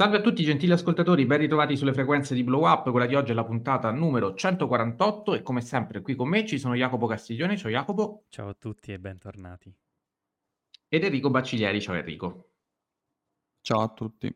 Salve a tutti gentili ascoltatori, ben ritrovati sulle frequenze di Blow Up, quella di oggi è la puntata numero 148 e come sempre qui con me ci sono Jacopo Castiglione, ciao Jacopo. Ciao a tutti e bentornati. Ed Enrico Bacciglieri, ciao Enrico. Ciao a tutti.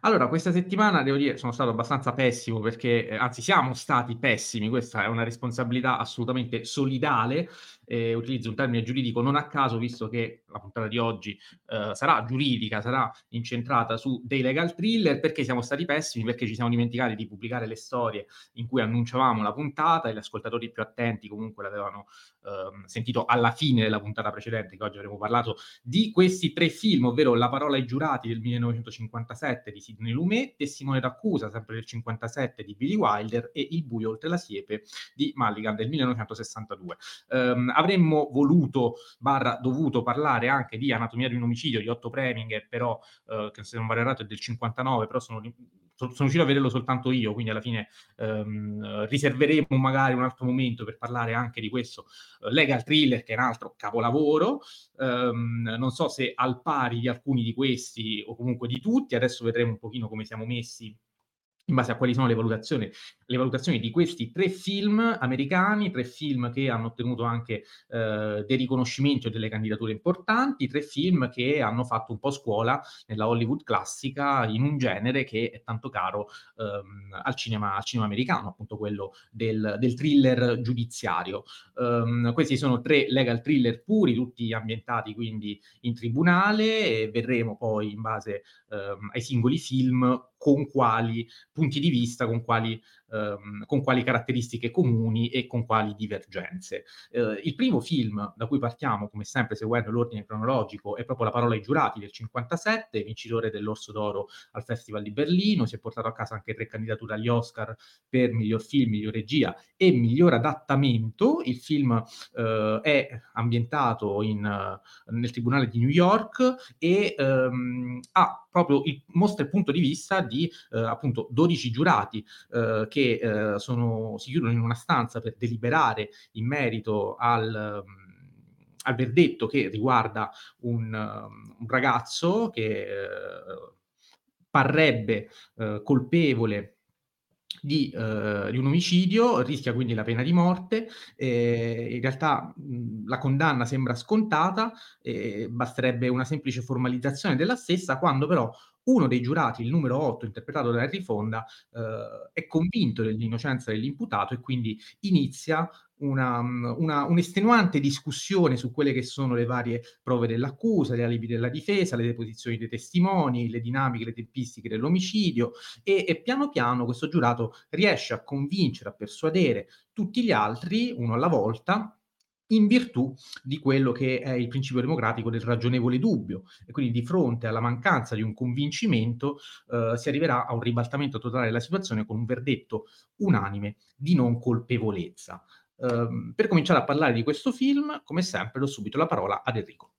Allora, questa settimana devo dire sono stato abbastanza pessimo perché, eh, anzi siamo stati pessimi, questa è una responsabilità assolutamente solidale, eh, utilizzo un termine giuridico non a caso, visto che la puntata di oggi eh, sarà giuridica, sarà incentrata su dei legal thriller, perché siamo stati pessimi? Perché ci siamo dimenticati di pubblicare le storie in cui annunciavamo la puntata e gli ascoltatori più attenti comunque l'avevano ehm, sentito alla fine della puntata precedente, che oggi avremo parlato di questi tre film, ovvero La parola ai giurati del 1957 di Sidney Lumet, Testimone d'accusa, sempre del 57 di Billy Wilder e Il buio oltre la siepe di Mulligan del 1962. Um, avremmo voluto, barra dovuto parlare anche di Anatomia di un omicidio di Otto Preminger, però, uh, che se non vado errato è del 59, però sono sono riuscito a vederlo soltanto io, quindi alla fine ehm, riserveremo magari un altro momento per parlare anche di questo uh, Legal Thriller, che è un altro capolavoro. Um, non so se al pari di alcuni di questi o comunque di tutti, adesso vedremo un pochino come siamo messi in base a quali sono le valutazioni, le valutazioni di questi tre film americani, tre film che hanno ottenuto anche eh, dei riconoscimenti o delle candidature importanti, tre film che hanno fatto un po' scuola nella Hollywood classica in un genere che è tanto caro ehm, al, cinema, al, cinema, americano, appunto quello del, del thriller giudiziario. Um, questi sono tre legal thriller puri, tutti ambientati quindi in tribunale e vedremo poi in base ehm, ai singoli film con quali punti di vista, con quali ehm, con quali caratteristiche comuni e con quali divergenze. Eh, il primo film da cui partiamo, come sempre seguendo l'ordine cronologico, è proprio La parola ai giurati del 57, vincitore dell'Orso d'Oro al Festival di Berlino, si è portato a casa anche tre candidature agli Oscar per miglior film, miglior regia e miglior adattamento. Il film eh, è ambientato in, nel Tribunale di New York e ehm, ha proprio il, mostra il punto di vista di eh, appunto 12 giurati eh, che eh, sono, si chiudono in una stanza per deliberare in merito al, um, al verdetto che riguarda un, um, un ragazzo che eh, parrebbe eh, colpevole di, uh, di, un omicidio, rischia quindi la pena di morte. Eh, in realtà mh, la condanna sembra scontata, eh, basterebbe una semplice formalizzazione della stessa, quando però uno dei giurati, il numero 8, interpretato da Henry Fonda, eh, è convinto dell'innocenza dell'imputato e quindi inizia una, una, un'estenuante discussione su quelle che sono le varie prove dell'accusa, le alibi della difesa, le deposizioni dei testimoni, le dinamiche, le tempistiche dell'omicidio e, e piano piano questo giurato riesce a convincere, a persuadere tutti gli altri, uno alla volta, in virtù di quello che è il principio democratico del ragionevole dubbio e quindi di fronte alla mancanza di un convincimento eh, si arriverà a un ribaltamento totale della situazione con un verdetto unanime di non colpevolezza. Eh, per cominciare a parlare di questo film, come sempre, do subito la parola ad Enrico.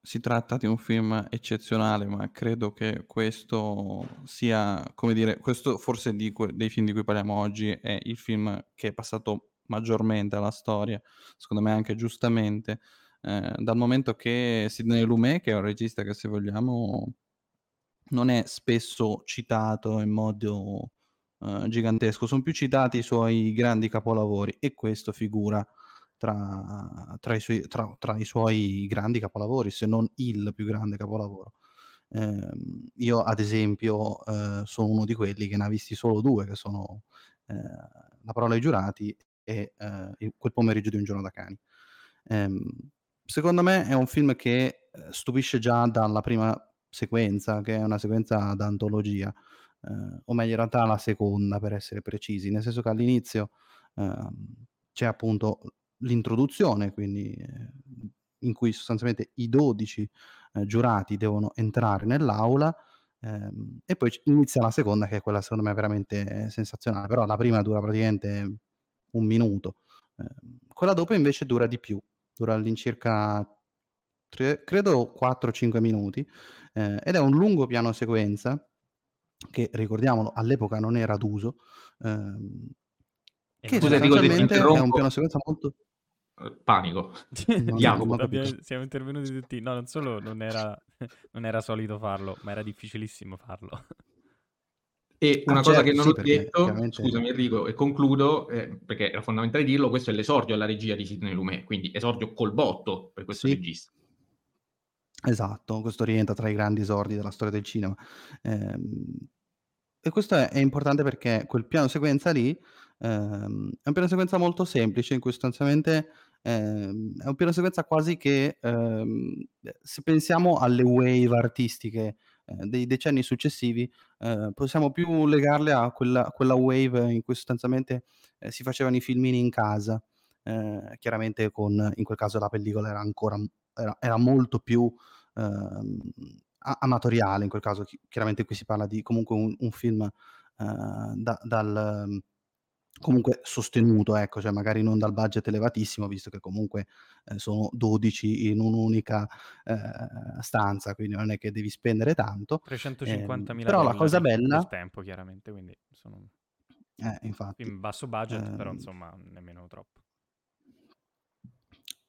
Si tratta di un film eccezionale, ma credo che questo sia, come dire, questo forse que- dei film di cui parliamo oggi è il film che è passato maggiormente alla storia, secondo me anche giustamente, eh, dal momento che Sidney Lumet, che è un regista che se vogliamo non è spesso citato in modo uh, gigantesco, sono più citati i suoi grandi capolavori e questo figura tra, tra, i suoi, tra, tra, i suoi, grandi capolavori, se non il più grande capolavoro. Eh, io ad esempio eh, sono uno di quelli che ne ha visti solo due, che sono eh, La parola ai giurati e eh, Quel pomeriggio di un giorno da cani. Ehm, secondo me è un film che eh, stupisce già dalla prima sequenza, che è una sequenza d'antologia, eh, o meglio in realtà la seconda per essere precisi, nel senso che all'inizio ehm, c'è appunto l'introduzione, quindi eh, in cui sostanzialmente i 12 eh, giurati devono entrare nell'aula ehm, e poi inizia la seconda che è quella secondo me veramente sensazionale, però la prima dura praticamente un minuto. Eh, quella dopo invece dura di più, dura all'incirca tre, credo 4-5 minuti eh, ed è un lungo piano sequenza che ricordiamolo all'epoca non era d'uso ehm, che Scusa, sostanzialmente è un piano sequenza molto Uhm, panico. No, Jacopo. siamo intervenuti tutti. No, non solo non era, non era solito farlo, ma era difficilissimo farlo. E una ah, cosa certo, che non sì, ho detto, chiaramente... scusami Enrico, e concludo, eh, perché era fondamentale dirlo, questo è l'esordio alla regia di Sidney Lumet, quindi esordio col botto per questo sì. regista. Esatto, questo rientra tra i grandi esordi della storia del cinema. Ehm, e questo è, è, importante perché quel piano sequenza lì ehm, è un piano sequenza molto semplice in cui sostanzialmente ehm, è un piano sequenza quasi che ehm, se pensiamo alle wave artistiche eh, dei decenni successivi eh, possiamo più legarle a quella, quella, wave in cui sostanzialmente eh, si facevano i filmini in casa. Eh, chiaramente con in quel caso la pellicola era ancora era, era molto più amatoriale in quel caso, chiaramente qui si parla di comunque un, un film eh, da, dal comunque sostenuto, ecco, cioè magari non dal budget elevatissimo, visto che comunque eh, sono 12 in un'unica eh, stanza, quindi non è che devi spendere tanto. 350.000 eh, però la cosa bella... Nel tempo, chiaramente, quindi sono... Eh, infatti. In basso budget, però ehm insomma nemmeno troppo.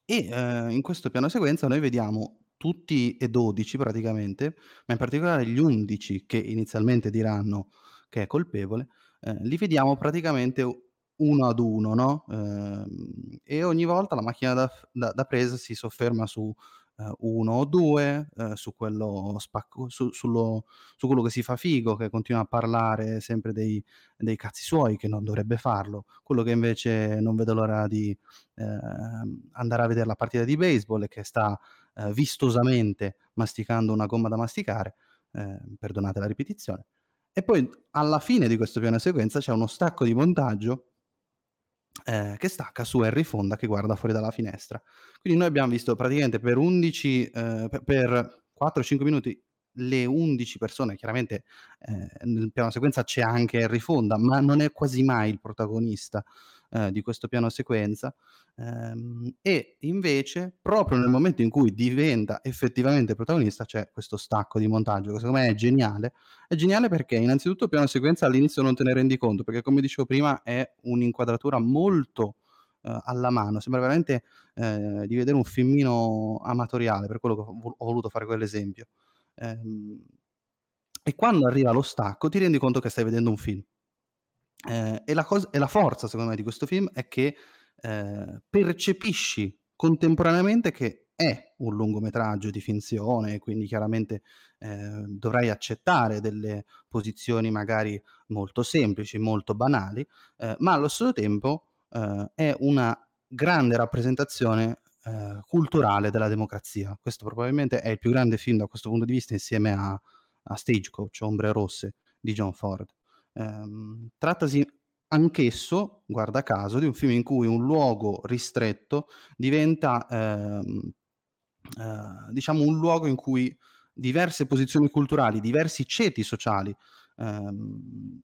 E eh, in questo piano sequenza noi vediamo tutti e 12 praticamente, ma in particolare gli 11 che inizialmente diranno che è colpevole, eh, li vediamo praticamente uno ad uno, no? Ehm, e ogni volta la macchina da, da, da presa si sofferma su eh, uno o due, eh, su quello spacco, su, sullo, su quello che si fa figo, che continua a parlare sempre dei, dei cazzi suoi, che non dovrebbe farlo, quello che invece non vede l'ora di eh, andare a vedere la partita di baseball e che sta eh, vistosamente masticando una gomma da masticare, eh, perdonate la ripetizione. E poi alla fine di questo piano sequenza c'è uno stacco di montaggio eh, che stacca su Harry Fonda che guarda fuori dalla finestra. Quindi noi abbiamo visto praticamente per 11, eh, per, per 4-5 minuti le 11 persone, chiaramente eh, nel piano sequenza c'è anche Harry Fonda, ma non è quasi mai il protagonista eh, di questo piano sequenza. Ehm, e invece, proprio nel momento in cui diventa effettivamente protagonista, c'è questo stacco di montaggio che secondo me è geniale. È geniale perché innanzitutto il piano sequenza all'inizio non te ne rendi conto, perché come dicevo prima è un'inquadratura molto eh, alla mano, sembra veramente eh, di vedere un filmino amatoriale, per quello che ho, voluto fare quell'esempio. Ehm, e quando arriva lo stacco ti rendi conto che stai vedendo un film. Eh, e, la cosa, e la forza, secondo me, di questo film è che eh, percepisci contemporaneamente che è un lungometraggio di finzione, quindi chiaramente eh, dovrai accettare delle posizioni magari molto semplici, molto banali, eh, ma allo stesso tempo eh, è una grande rappresentazione eh, culturale della democrazia. Questo probabilmente è il più grande film da questo punto di vista insieme a, a Stagecoach, Ombre Rosse di John Ford. Ehm, trattasi anch'esso, guarda caso, di un film in cui un luogo ristretto diventa, ehm, eh, diciamo, un luogo in cui diverse posizioni culturali, diversi ceti sociali ehm,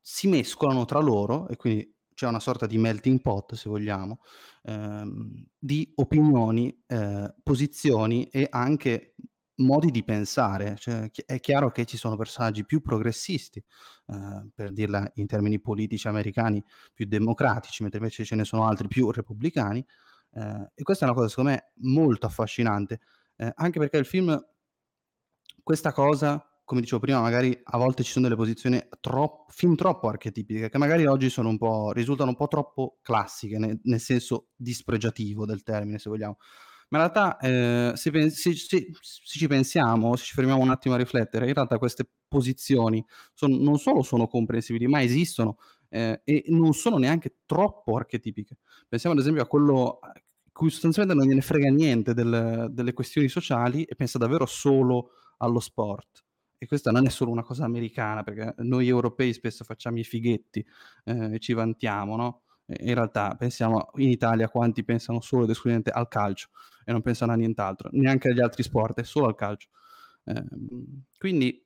si mescolano tra loro e quindi c'è una sorta di melting pot, se vogliamo, ehm, di opinioni, eh, posizioni e anche modi di pensare. Cioè, è chiaro che ci sono personaggi più progressisti, eh, per dirla in termini politici americani, più democratici, mentre invece ce ne sono altri più repubblicani. Eh, e questa è una cosa, secondo me, molto affascinante, eh, anche perché il film, questa cosa, come dicevo prima, magari a volte ci sono delle posizioni troppo, fin troppo archetipiche, che magari oggi un risultano un po' troppo classiche, ne, nel senso dispregiativo del termine, se vogliamo ma in realtà eh, se, se, se, se, ci pensiamo, se ci fermiamo un attimo a riflettere, in realtà queste posizioni sono, non solo sono comprensibili, ma esistono eh, e non sono neanche troppo archetipiche. Pensiamo ad esempio a quello cui sostanzialmente non gliene frega niente del, delle questioni sociali e pensa davvero solo allo sport. E questa non è solo una cosa americana, perché noi europei spesso facciamo i fighetti eh, e ci vantiamo, no? In realtà pensiamo in Italia quanti pensano solo ed esclusivamente al calcio e non pensano a nient'altro, neanche agli altri sport, è solo al calcio. Eh, quindi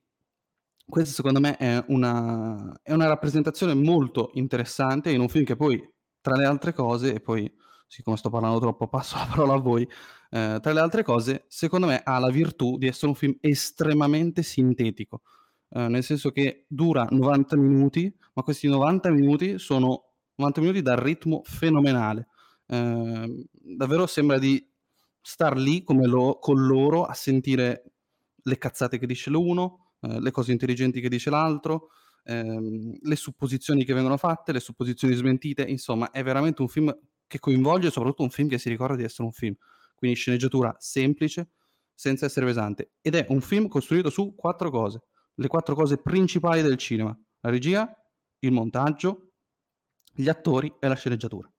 questa secondo me è una, è una, rappresentazione molto interessante in un film che poi, tra le altre cose, e poi siccome sto parlando troppo passo la parola a voi, eh, tra le altre cose, secondo me ha la virtù di essere un film estremamente sintetico, eh, nel senso che dura 90 minuti, ma questi 90 minuti sono 90 minuti dal ritmo fenomenale. Ehm, davvero sembra di star lì lo con loro a sentire le cazzate che dice l'uno, ehm, le cose intelligenti che dice l'altro, ehm, le supposizioni che vengono fatte, le supposizioni smentite, insomma è veramente un film che coinvolge e soprattutto un film che si ricorda di essere un film. Quindi sceneggiatura semplice, senza essere pesante. Ed è un film costruito su quattro cose, le quattro cose principali del cinema: la regia, il montaggio, gli attori e la sceneggiatura.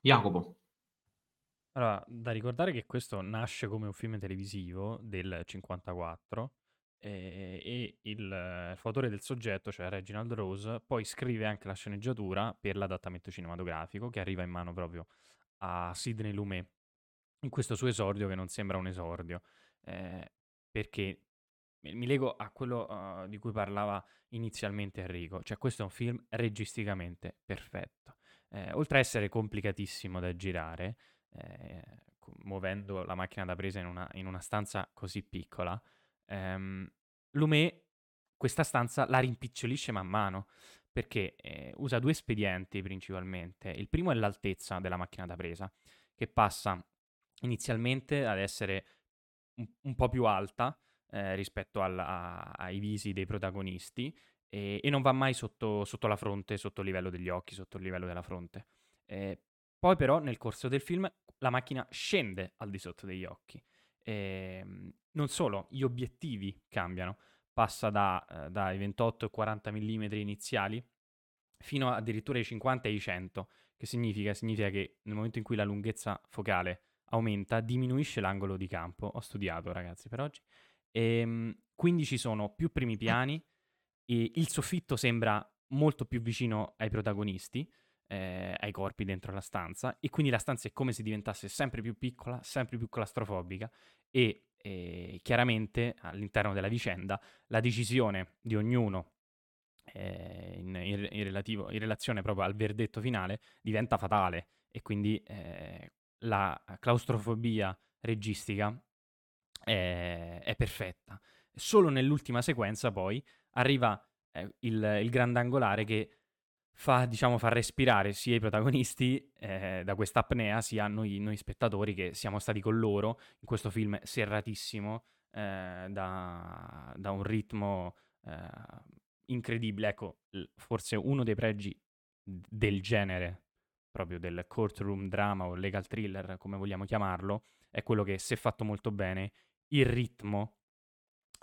Jacopo. Allora, da ricordare che questo nasce come un film televisivo del 54 eh, e il eh, fautore del soggetto, cioè Reginald Rose, poi scrive anche la sceneggiatura per l'adattamento cinematografico che arriva in mano proprio a Sidney Lumet in questo suo esordio che non sembra un esordio, eh, perché mi lego a quello uh, di cui parlava inizialmente Enrico, cioè questo è un film registicamente perfetto. Eh, oltre a essere complicatissimo da girare, eh, muovendo la macchina da presa in una, in una stanza così piccola, ehm, Lumet questa stanza la rimpicciolisce man mano perché eh, usa due espedienti principalmente. Il primo è l'altezza della macchina da presa, che passa inizialmente ad essere un, un po' più alta eh, rispetto al, a, ai visi dei protagonisti e, e, non va mai sotto, sotto, la fronte, sotto il livello degli occhi, sotto il livello della fronte. Eh, poi però nel corso del film la macchina scende al di sotto degli occhi. E, non solo, gli obiettivi cambiano, passa da, eh, dai 28 e 40 mm iniziali fino addirittura ai 50 e ai 100, che significa? Significa che nel momento in cui la lunghezza focale aumenta, diminuisce l'angolo di campo. Ho studiato ragazzi per oggi. E, ehm, quindi ci sono più primi piani e il soffitto sembra molto più vicino ai protagonisti, eh, ai corpi dentro la stanza, e quindi la stanza è come se diventasse sempre più piccola, sempre più claustrofobica e eh, chiaramente all'interno della vicenda la decisione di ognuno eh, in, in, in, relativo, in, relazione proprio al verdetto finale diventa fatale e quindi eh, la claustrofobia registica è, è perfetta. Solo nell'ultima sequenza poi arriva eh, il, il grandangolare che fa, diciamo, fa respirare sia i protagonisti eh, da questa apnea, sia noi, noi, spettatori che siamo stati con loro in questo film serratissimo eh, da, da, un ritmo eh, incredibile. Ecco, forse uno dei pregi del genere, proprio del courtroom drama o legal thriller, come vogliamo chiamarlo, è quello che se fatto molto bene, il ritmo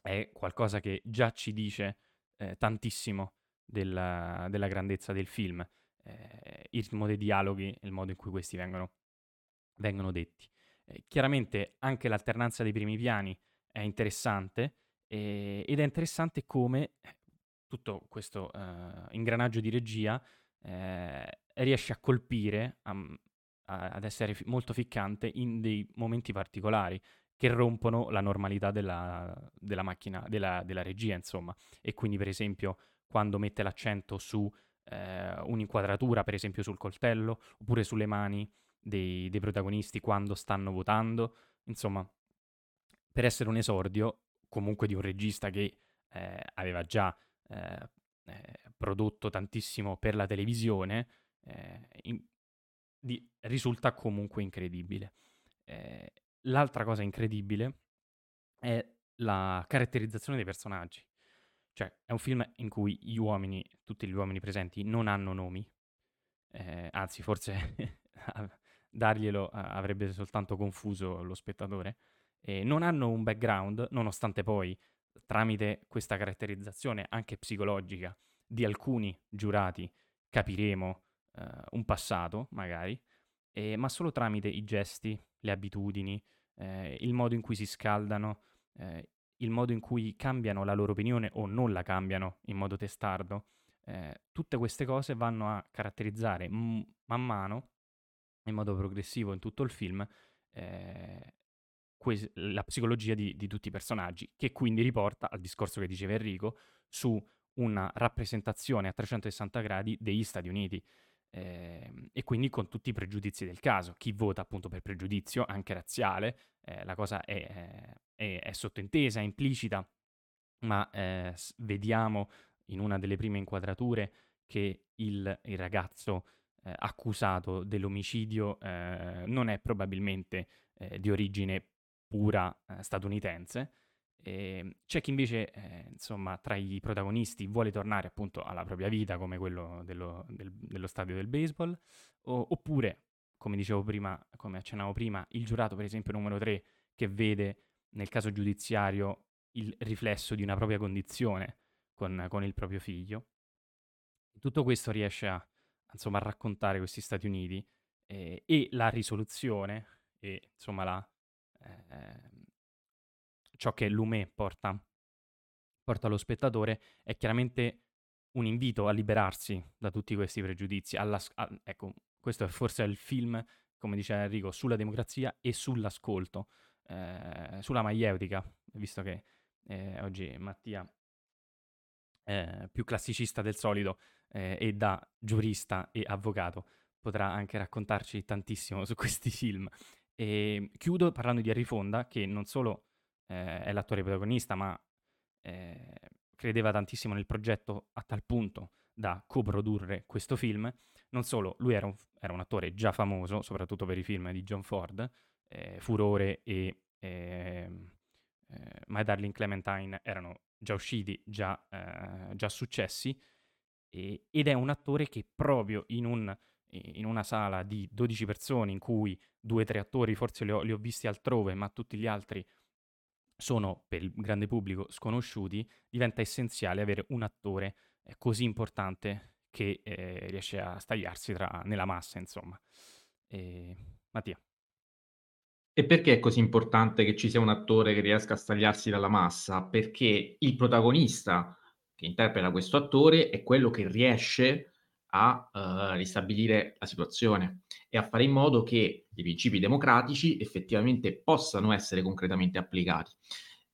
è qualcosa che già ci dice eh, tantissimo della, della, grandezza del film, eh, il ritmo dei dialoghi, il modo in cui questi vengono, vengono detti. Eh, chiaramente anche l'alternanza dei primi piani è interessante eh, ed è interessante come eh, tutto questo eh, ingranaggio di regia riesce a colpire, a, ad essere molto ficcante in dei momenti particolari che rompono la normalità della, della macchina, della, della, regia, insomma. E quindi, per esempio, quando mette l'accento su eh, un'inquadratura, per esempio sul coltello, oppure sulle mani dei, dei protagonisti quando stanno votando. Insomma, per essere un esordio, comunque di un regista che eh, aveva già eh, eh prodotto tantissimo per la televisione, eh, in, di, risulta comunque incredibile. Eh, L'altra cosa incredibile è la caratterizzazione dei personaggi. Cioè, è un film in cui gli uomini, tutti gli uomini presenti, non hanno nomi. Eh, anzi, forse darglielo avrebbe soltanto confuso lo spettatore. Eh, non hanno un background, nonostante poi, tramite questa caratterizzazione anche psicologica di alcuni giurati, capiremo eh, un passato, magari, eh, ma solo tramite i gesti, le abitudini, eh, il modo in cui si scaldano, eh, il modo in cui cambiano la loro opinione o non la cambiano in modo testardo. Eh, tutte queste cose vanno a caratterizzare m- man mano, in modo progressivo in tutto il film, eh, que- la psicologia di, di tutti i personaggi, che quindi riporta al discorso che diceva Enrico su una rappresentazione a 360 gradi degli Stati Uniti eh, e quindi con tutti i pregiudizi del caso. Chi vota appunto per pregiudizio, anche razziale, eh, la cosa è, è, è, sottintesa, è implicita, ma eh, vediamo in una delle prime inquadrature che il, il ragazzo eh, accusato dell'omicidio eh, non è probabilmente eh, di origine pura eh, statunitense. E c'è chi invece, eh, insomma, tra i protagonisti vuole tornare appunto alla propria vita, come quello dello, del, dello stadio del baseball, o, oppure, come dicevo prima, come accennavo prima, il giurato, per esempio, numero 3, che vede nel caso giudiziario il riflesso di una propria condizione con, con il proprio figlio. Tutto questo riesce a, insomma, a raccontare questi Stati Uniti eh, e la risoluzione e insomma la, eh, ciò che Lumet porta, porta allo spettatore è chiaramente un invito a liberarsi da tutti questi pregiudizi. Alla, a, ecco, questo è forse il film, come dice Enrico, sulla democrazia e sull'ascolto, eh, sulla maieutica, visto che eh, oggi Mattia eh, più classicista del solito eh, e da giurista e avvocato potrà anche raccontarci tantissimo su questi film. E chiudo parlando di Harry Fonda, che non solo eh, è l'attore protagonista, ma eh, credeva tantissimo nel progetto a tal punto da coprodurre questo film. Non solo, lui era un, era un attore già famoso, soprattutto per i film di John Ford, eh, Furore e ehm, eh, My Darling Clementine erano già usciti, già, eh, già successi, e, ed è un attore che proprio in, un, in, una sala di 12 persone in cui due o tre attori forse li ho, li ho visti altrove, ma tutti gli altri sono per il grande pubblico sconosciuti, diventa essenziale avere un attore eh, così importante che eh, riesce a stagliarsi tra, nella massa, insomma. E... Mattia. E perché è così importante che ci sia un attore che riesca a stagliarsi dalla massa? Perché il protagonista che interpreta questo attore è quello che riesce a uh, ristabilire la situazione e a fare in modo che i principi democratici effettivamente possano essere concretamente applicati.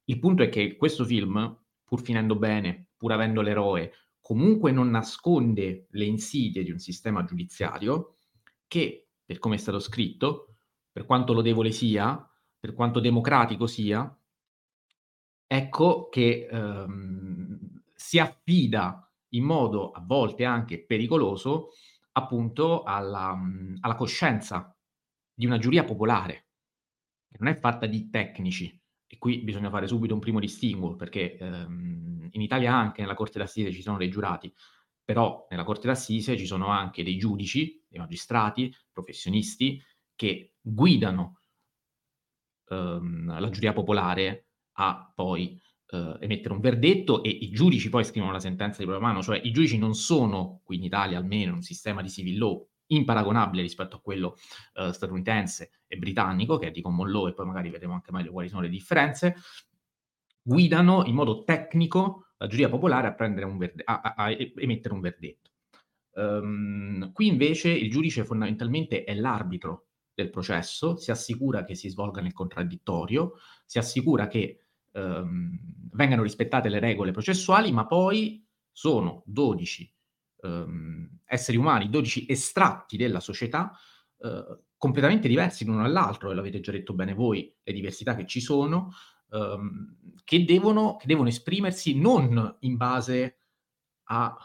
Il punto è che questo film, pur finendo bene, pur avendo l'eroe, comunque non nasconde le insidie di un sistema giudiziario che, per come è stato scritto, per quanto lodevole sia, per quanto democratico sia, ecco che ehm, si affida in modo a volte anche pericoloso appunto alla, alla coscienza di una giuria popolare, che non è fatta di tecnici. E qui bisogna fare subito un primo distinguo, perché ehm, in Italia anche nella Corte d'Assise ci sono dei giurati, però nella Corte d'Assise ci sono anche dei giudici, dei magistrati, professionisti, che guidano ehm, la giuria popolare a poi eh, emettere un verdetto e i giudici poi scrivono la sentenza di propria mano, cioè i giudici non sono, qui in Italia almeno, un sistema di civil law imparagonabile rispetto a quello eh, statunitense e britannico, che è di common law, e poi magari vedremo anche meglio quali sono le differenze, guidano in modo tecnico la giuria popolare a, un verde- a, a, a emettere un verdetto. Um, qui invece il giudice fondamentalmente è l'arbitro del processo, si assicura che si svolga nel contraddittorio, si assicura che ehm, vengano rispettate le regole processuali, ma poi sono 12 ehm, esseri umani, 12 estratti della società eh, completamente diversi l'uno dall'altro, e l'avete già detto bene voi, le diversità che ci sono, ehm, che, devono, che devono esprimersi non in base a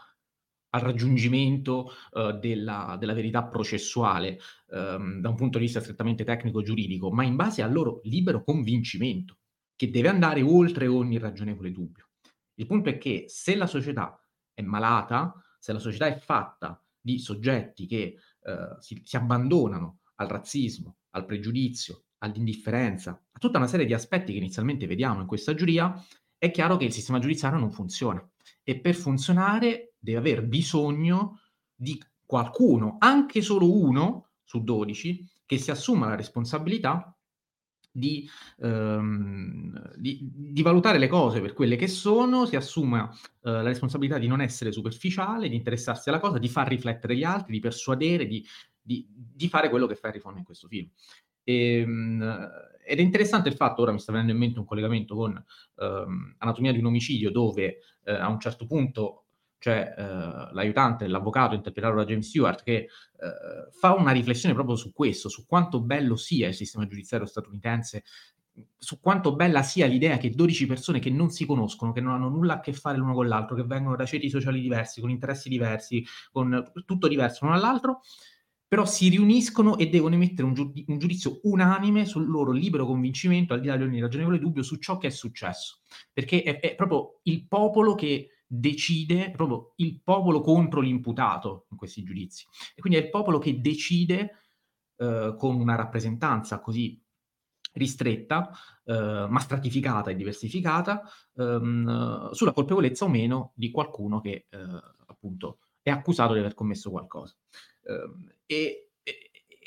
al raggiungimento uh, della, della, verità processuale um, da un punto di vista strettamente tecnico-giuridico, ma in base al loro libero convincimento, che deve andare oltre ogni ragionevole dubbio. Il punto è che se la società è malata, se la società è fatta di soggetti che uh, si, si abbandonano al razzismo, al pregiudizio, all'indifferenza, a tutta una serie di aspetti che inizialmente vediamo in questa giuria, è chiaro che il sistema giudiziario non funziona e per funzionare deve aver bisogno di qualcuno, anche solo uno su 12, che si assuma la responsabilità di, ehm, di, di, valutare le cose per quelle che sono, si assuma eh, la responsabilità di non essere superficiale, di interessarsi alla cosa, di far riflettere gli altri, di persuadere, di, di fare quello che fa Harry Fonda in questo film. E, ehm, ed è interessante il fatto, ora mi sta venendo in mente un collegamento con ehm, Anatomia di un omicidio, dove eh, a un certo punto c'è eh, l'aiutante, l'avvocato interpretato da James Stewart, che eh, fa una riflessione proprio su questo, su quanto bello sia il sistema giudiziario statunitense su quanto bella sia l'idea che 12 persone che non si conoscono, che non hanno nulla a che fare l'uno con l'altro, che vengono da ceti sociali diversi, con interessi diversi, con tutto diverso l'uno dall'altro, però si riuniscono e devono emettere un, giud- un, giudizio unanime sul loro libero convincimento, al di là di ogni ragionevole dubbio, su ciò che è successo. Perché è, è proprio il popolo che decide, proprio il popolo contro l'imputato in questi giudizi. E quindi è il popolo che decide eh, con una rappresentanza così ristretta, eh, ma stratificata e diversificata, ehm, sulla colpevolezza o meno di qualcuno che eh, appunto è accusato di aver commesso qualcosa. Ehm, e,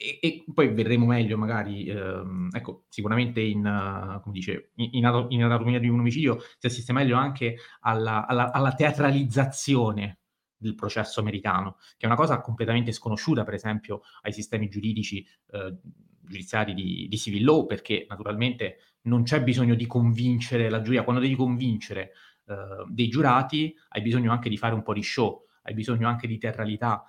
e, e, poi vedremo meglio magari, ehm, ecco, sicuramente in, uh, come dice, in, in, anatomia di un omicidio si assiste meglio anche alla, alla, alla teatralizzazione del processo americano, che è una cosa completamente sconosciuta, per esempio, ai sistemi giuridici eh, giudiziari di, di, civil law, perché naturalmente non c'è bisogno di convincere la giuria. Quando devi convincere eh, dei giurati, hai bisogno anche di fare un po' di show, hai bisogno anche di teatralità.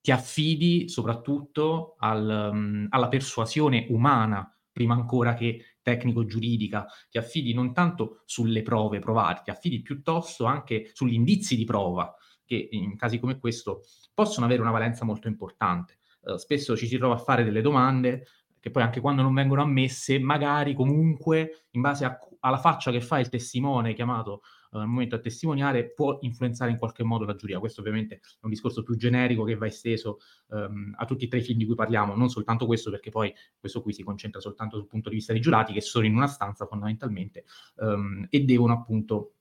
Ti affidi soprattutto al, um, alla persuasione umana, prima ancora che tecnico-giuridica, ti affidi non tanto sulle prove provate, ti affidi piuttosto anche sugli indizi di prova, che in casi come questo possono avere una valenza molto importante. Uh, spesso ci si trova a fare delle domande che poi anche quando non vengono ammesse, magari comunque in base a, alla faccia che fa il testimone chiamato al momento a testimoniare, può influenzare in qualche modo la giuria. Questo ovviamente è un discorso più generico che va esteso um, a tutti e tre i film di cui parliamo, non soltanto questo, perché poi questo qui si concentra soltanto sul punto di vista dei giurati, che sono in una stanza fondamentalmente um, e devono appunto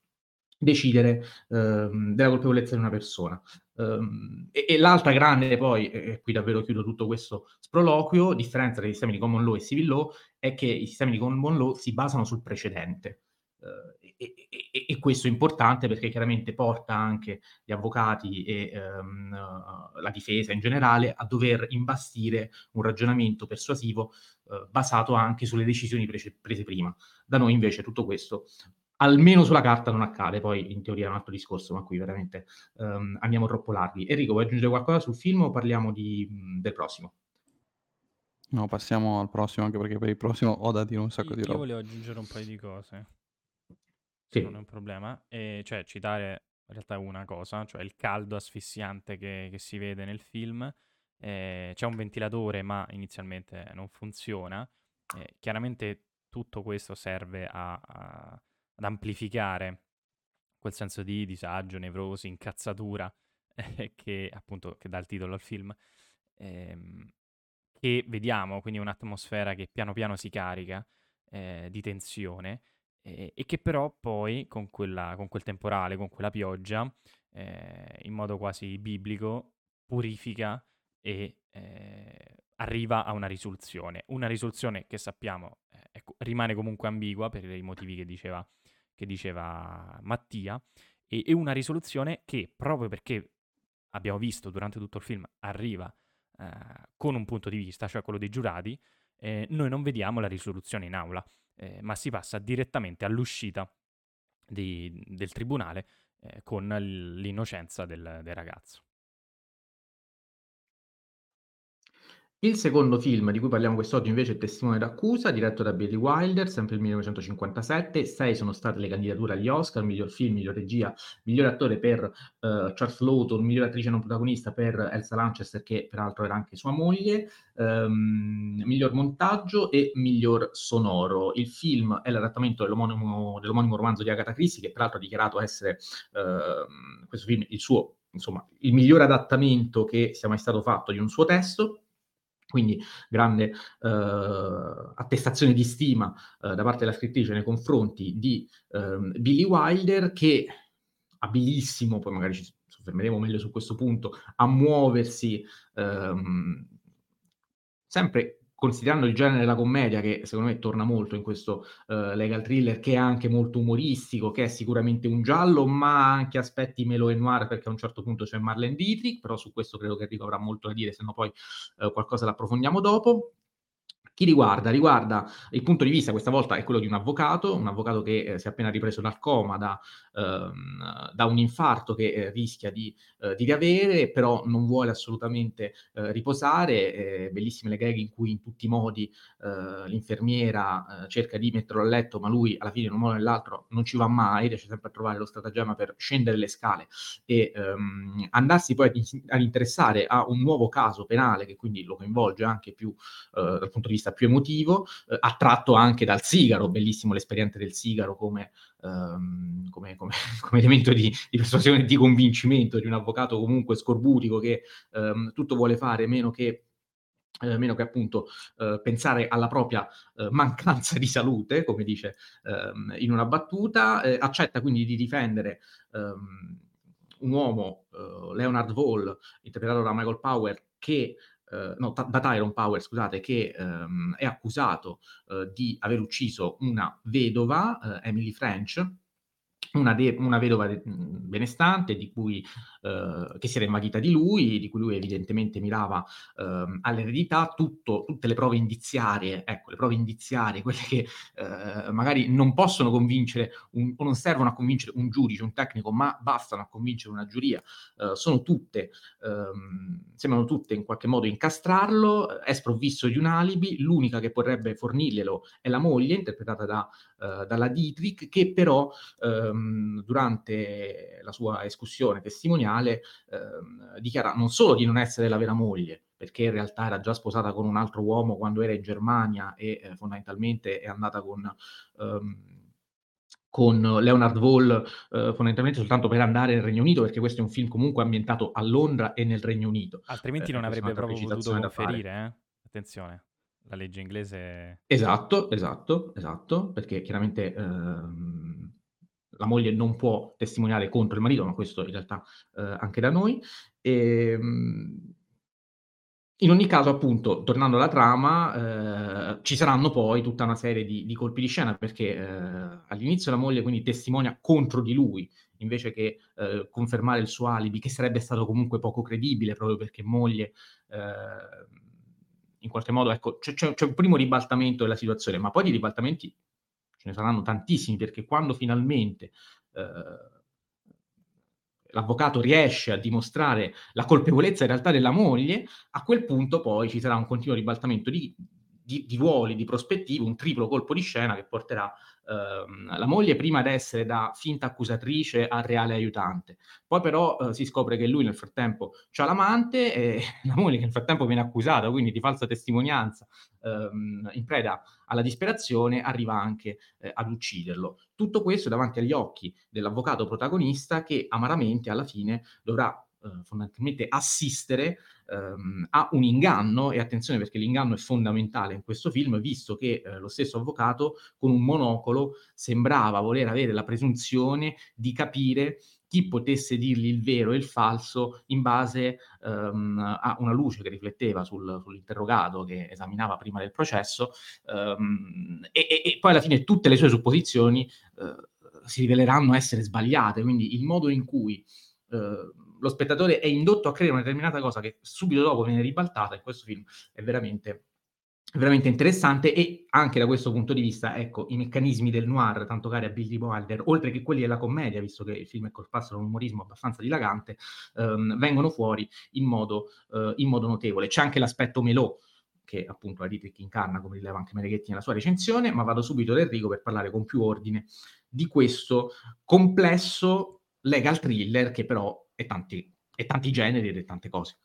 decidere ehm, della colpevolezza di una persona. Um, e, e, l'altra grande, poi, e qui davvero chiudo tutto questo sproloquio, differenza tra i sistemi di common law e civil law, è che i sistemi di common law si basano sul precedente. Uh, e, e, e, questo è importante perché chiaramente porta anche gli avvocati e um, uh, la difesa in generale a dover imbastire un ragionamento persuasivo uh, basato anche sulle decisioni prese, prese prima. Da noi invece tutto questo almeno sulla carta non accade, poi in teoria è un altro discorso, ma qui veramente um, andiamo troppo larghi. Enrico, vuoi aggiungere qualcosa sul film o parliamo di, del prossimo? No, passiamo al prossimo, anche perché per il prossimo ho da dire un sacco io, di roba. Io volevo aggiungere un paio di cose. Sì. Non è un problema. E cioè, citare in realtà una cosa, cioè il caldo asfissiante che, che si vede nel film. Eh, c'è un ventilatore, ma inizialmente non funziona. Eh, chiaramente tutto questo serve a, a ad amplificare quel senso di disagio, nevrosi, incazzatura eh, che appunto che dà il titolo al film, ehm, che vediamo, quindi un'atmosfera che piano piano si carica eh, di tensione e che però poi con, quella, con, quel temporale, con quella pioggia, eh, in modo quasi biblico, purifica e eh, arriva a una risoluzione. Una risoluzione che sappiamo eh, rimane comunque ambigua per i motivi che diceva che diceva Mattia, e, e una risoluzione che proprio perché abbiamo visto durante tutto il film arriva eh, con un punto di vista, cioè quello dei giurati, eh, noi non vediamo la risoluzione in aula, eh, ma si passa direttamente all'uscita di, del tribunale eh, con l'innocenza del, del ragazzo. Il secondo film di cui parliamo quest'oggi invece è Testimone d'accusa, diretto da Billy Wilder, sempre il 1957. Sei sono state le candidature agli Oscar, miglior film, miglior regia, miglior attore per uh, Charles Lawton, miglior attrice non protagonista per Elsa Lanchester, che peraltro era anche sua moglie, um, miglior montaggio e miglior sonoro. Il film è l'adattamento dell'omonimo, dell'omonimo romanzo di Agatha Christie, che peraltro ha dichiarato essere uh, questo film il suo, insomma, il miglior adattamento che sia mai stato fatto di un suo testo quindi grande eh, attestazione di stima eh, da parte della scrittrice nei confronti di eh, Billy Wilder che abilissimo, poi magari ci soffermeremo meglio su questo punto, a muoversi ehm, sempre considerando il genere della commedia, che secondo me torna molto in questo uh, legal thriller, che è anche molto umoristico, che è sicuramente un giallo, ma ha anche aspetti melo e noir, perché a un certo punto c'è Marlene Dietrich, però su questo credo che Enrico avrà molto da dire, se no poi uh, qualcosa l'approfondiamo dopo Chi riguarda? Riguarda il punto di vista, questa volta è quello di un avvocato, un avvocato che eh, si è appena ripreso dal coma da, ehm, da un infarto che eh, rischia di, eh, di, riavere, però non vuole assolutamente eh, riposare. Eh, bellissime le gag in cui in tutti i modi eh, l'infermiera cerca di metterlo a letto, ma lui alla fine in un modo o nell'altro non ci va mai, riesce sempre a trovare lo stratagemma per scendere le scale e ehm, andarsi poi ad, ad interessare a un nuovo caso penale che quindi lo coinvolge anche più dal punto di vista vista più emotivo, eh, attratto anche dal sigaro, bellissimo l'esperienza del sigaro come, ehm, come, come, come elemento di, di, persuasione e di convincimento di un avvocato comunque scorbutico che ehm, tutto vuole fare meno che eh, meno che appunto eh, pensare alla propria eh, mancanza di salute, come dice ehm, in una battuta, eh, accetta quindi di difendere ehm, un uomo, eh, Leonard Wall, interpretato da Michael Power, che eh, no, da Tyrone Power, scusate, che ehm, è accusato eh, di aver ucciso una vedova, eh, Emily French, una, de- una vedova de- benestante di cui, eh, che si era invaghita di lui, di cui lui evidentemente mirava eh, all'eredità, tutto, tutte le prove indiziarie, ecco, le prove indiziarie, quelle che eh, magari non possono convincere un, o non servono a convincere un giudice, un tecnico, ma bastano a convincere una giuria, eh, sono tutte, ehm, sembrano tutte in qualche modo incastrarlo, è sprovvisto di un alibi, l'unica che potrebbe fornirglielo è la moglie, interpretata da, eh, dalla Dietrich, che però ehm, ehm, durante la sua escussione testimoniale ehm, dichiara non solo di non essere la vera moglie, perché in realtà era già sposata con un altro uomo quando era in Germania e eh, fondamentalmente è andata con... Ehm, con Leonard Wall eh, fondamentalmente soltanto per andare nel Regno Unito, perché questo è un film comunque ambientato a Londra e nel Regno Unito. Altrimenti eh, non avrebbe proprio potuto conferire, eh? Attenzione, la legge inglese... Esatto, esatto, esatto, perché chiaramente ehm, la moglie non può testimoniare contro il marito, ma questo in realtà eh, anche da noi. E, ehm, in ogni caso, appunto, tornando alla trama, eh, ci saranno poi tutta una serie di, di colpi di scena perché eh, all'inizio la moglie quindi testimonia contro di lui invece che eh, confermare il suo alibi, che sarebbe stato comunque poco credibile proprio perché moglie eh, in qualche modo, ecco, c'è, c'è, un primo ribaltamento della situazione, ma poi di ribaltamenti ce ne saranno tantissimi perché quando finalmente eh, l'avvocato riesce a dimostrare la colpevolezza in realtà della moglie, a quel punto poi ci sarà un continuo ribaltamento di, di, di ruoli, di prospettive, un triplo colpo di scena che porterà ehm, la moglie prima ad essere da finta accusatrice a reale aiutante. Poi però eh, si scopre che lui nel frattempo ha l'amante e la moglie che nel frattempo viene accusata, quindi di falsa testimonianza, ehm, in preda alla disperazione, arriva anche eh, ad ucciderlo. Tutto questo davanti agli occhi dell'avvocato protagonista che amaramente alla fine dovrà eh, fondamentalmente assistere ehm, a un inganno, e attenzione perché l'inganno è fondamentale in questo film, visto che eh, lo stesso avvocato con un monocolo sembrava voler avere la presunzione di capire chi potesse dirgli il vero e il falso in base um, a una luce che rifletteva sul, sull'interrogato che esaminava prima del processo. Um, e, e, poi alla fine tutte le sue supposizioni uh, si riveleranno essere sbagliate, quindi il modo in cui uh, lo spettatore è indotto a credere una determinata cosa che subito dopo viene ribaltata in questo film è veramente, veramente interessante e anche da questo punto di vista, ecco, i meccanismi del noir, tanto cari a Billy Wilder, oltre che quelli della commedia, visto che il film è colpato da un umorismo abbastanza dilagante, ehm, vengono fuori in modo, eh, in modo notevole. C'è anche l'aspetto melò, che appunto la Dietrich incarna, come rileva anche Mereghetti nella sua recensione, ma vado subito da Enrico per parlare con più ordine di questo complesso legal thriller che però e tanti, e tanti generi e tante cose.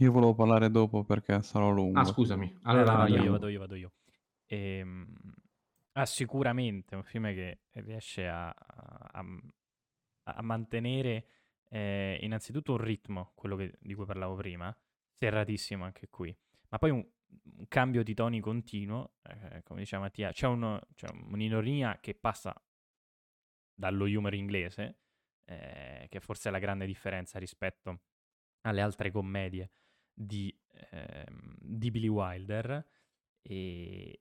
Io volevo parlare dopo perché sarò lungo. Ah, scusami. Allora, vado io, vado io, vado io. Ehm, ah, sicuramente un film che riesce a, a, a mantenere eh, innanzitutto un ritmo, quello che, di cui parlavo prima, serratissimo anche qui, ma poi un, un cambio di toni continuo, eh, come diceva Mattia, c'è, uno, c'è un'ironia che passa dallo humor inglese, eh, che forse è la grande differenza rispetto alle altre commedie di, eh, di Billy Wilder. E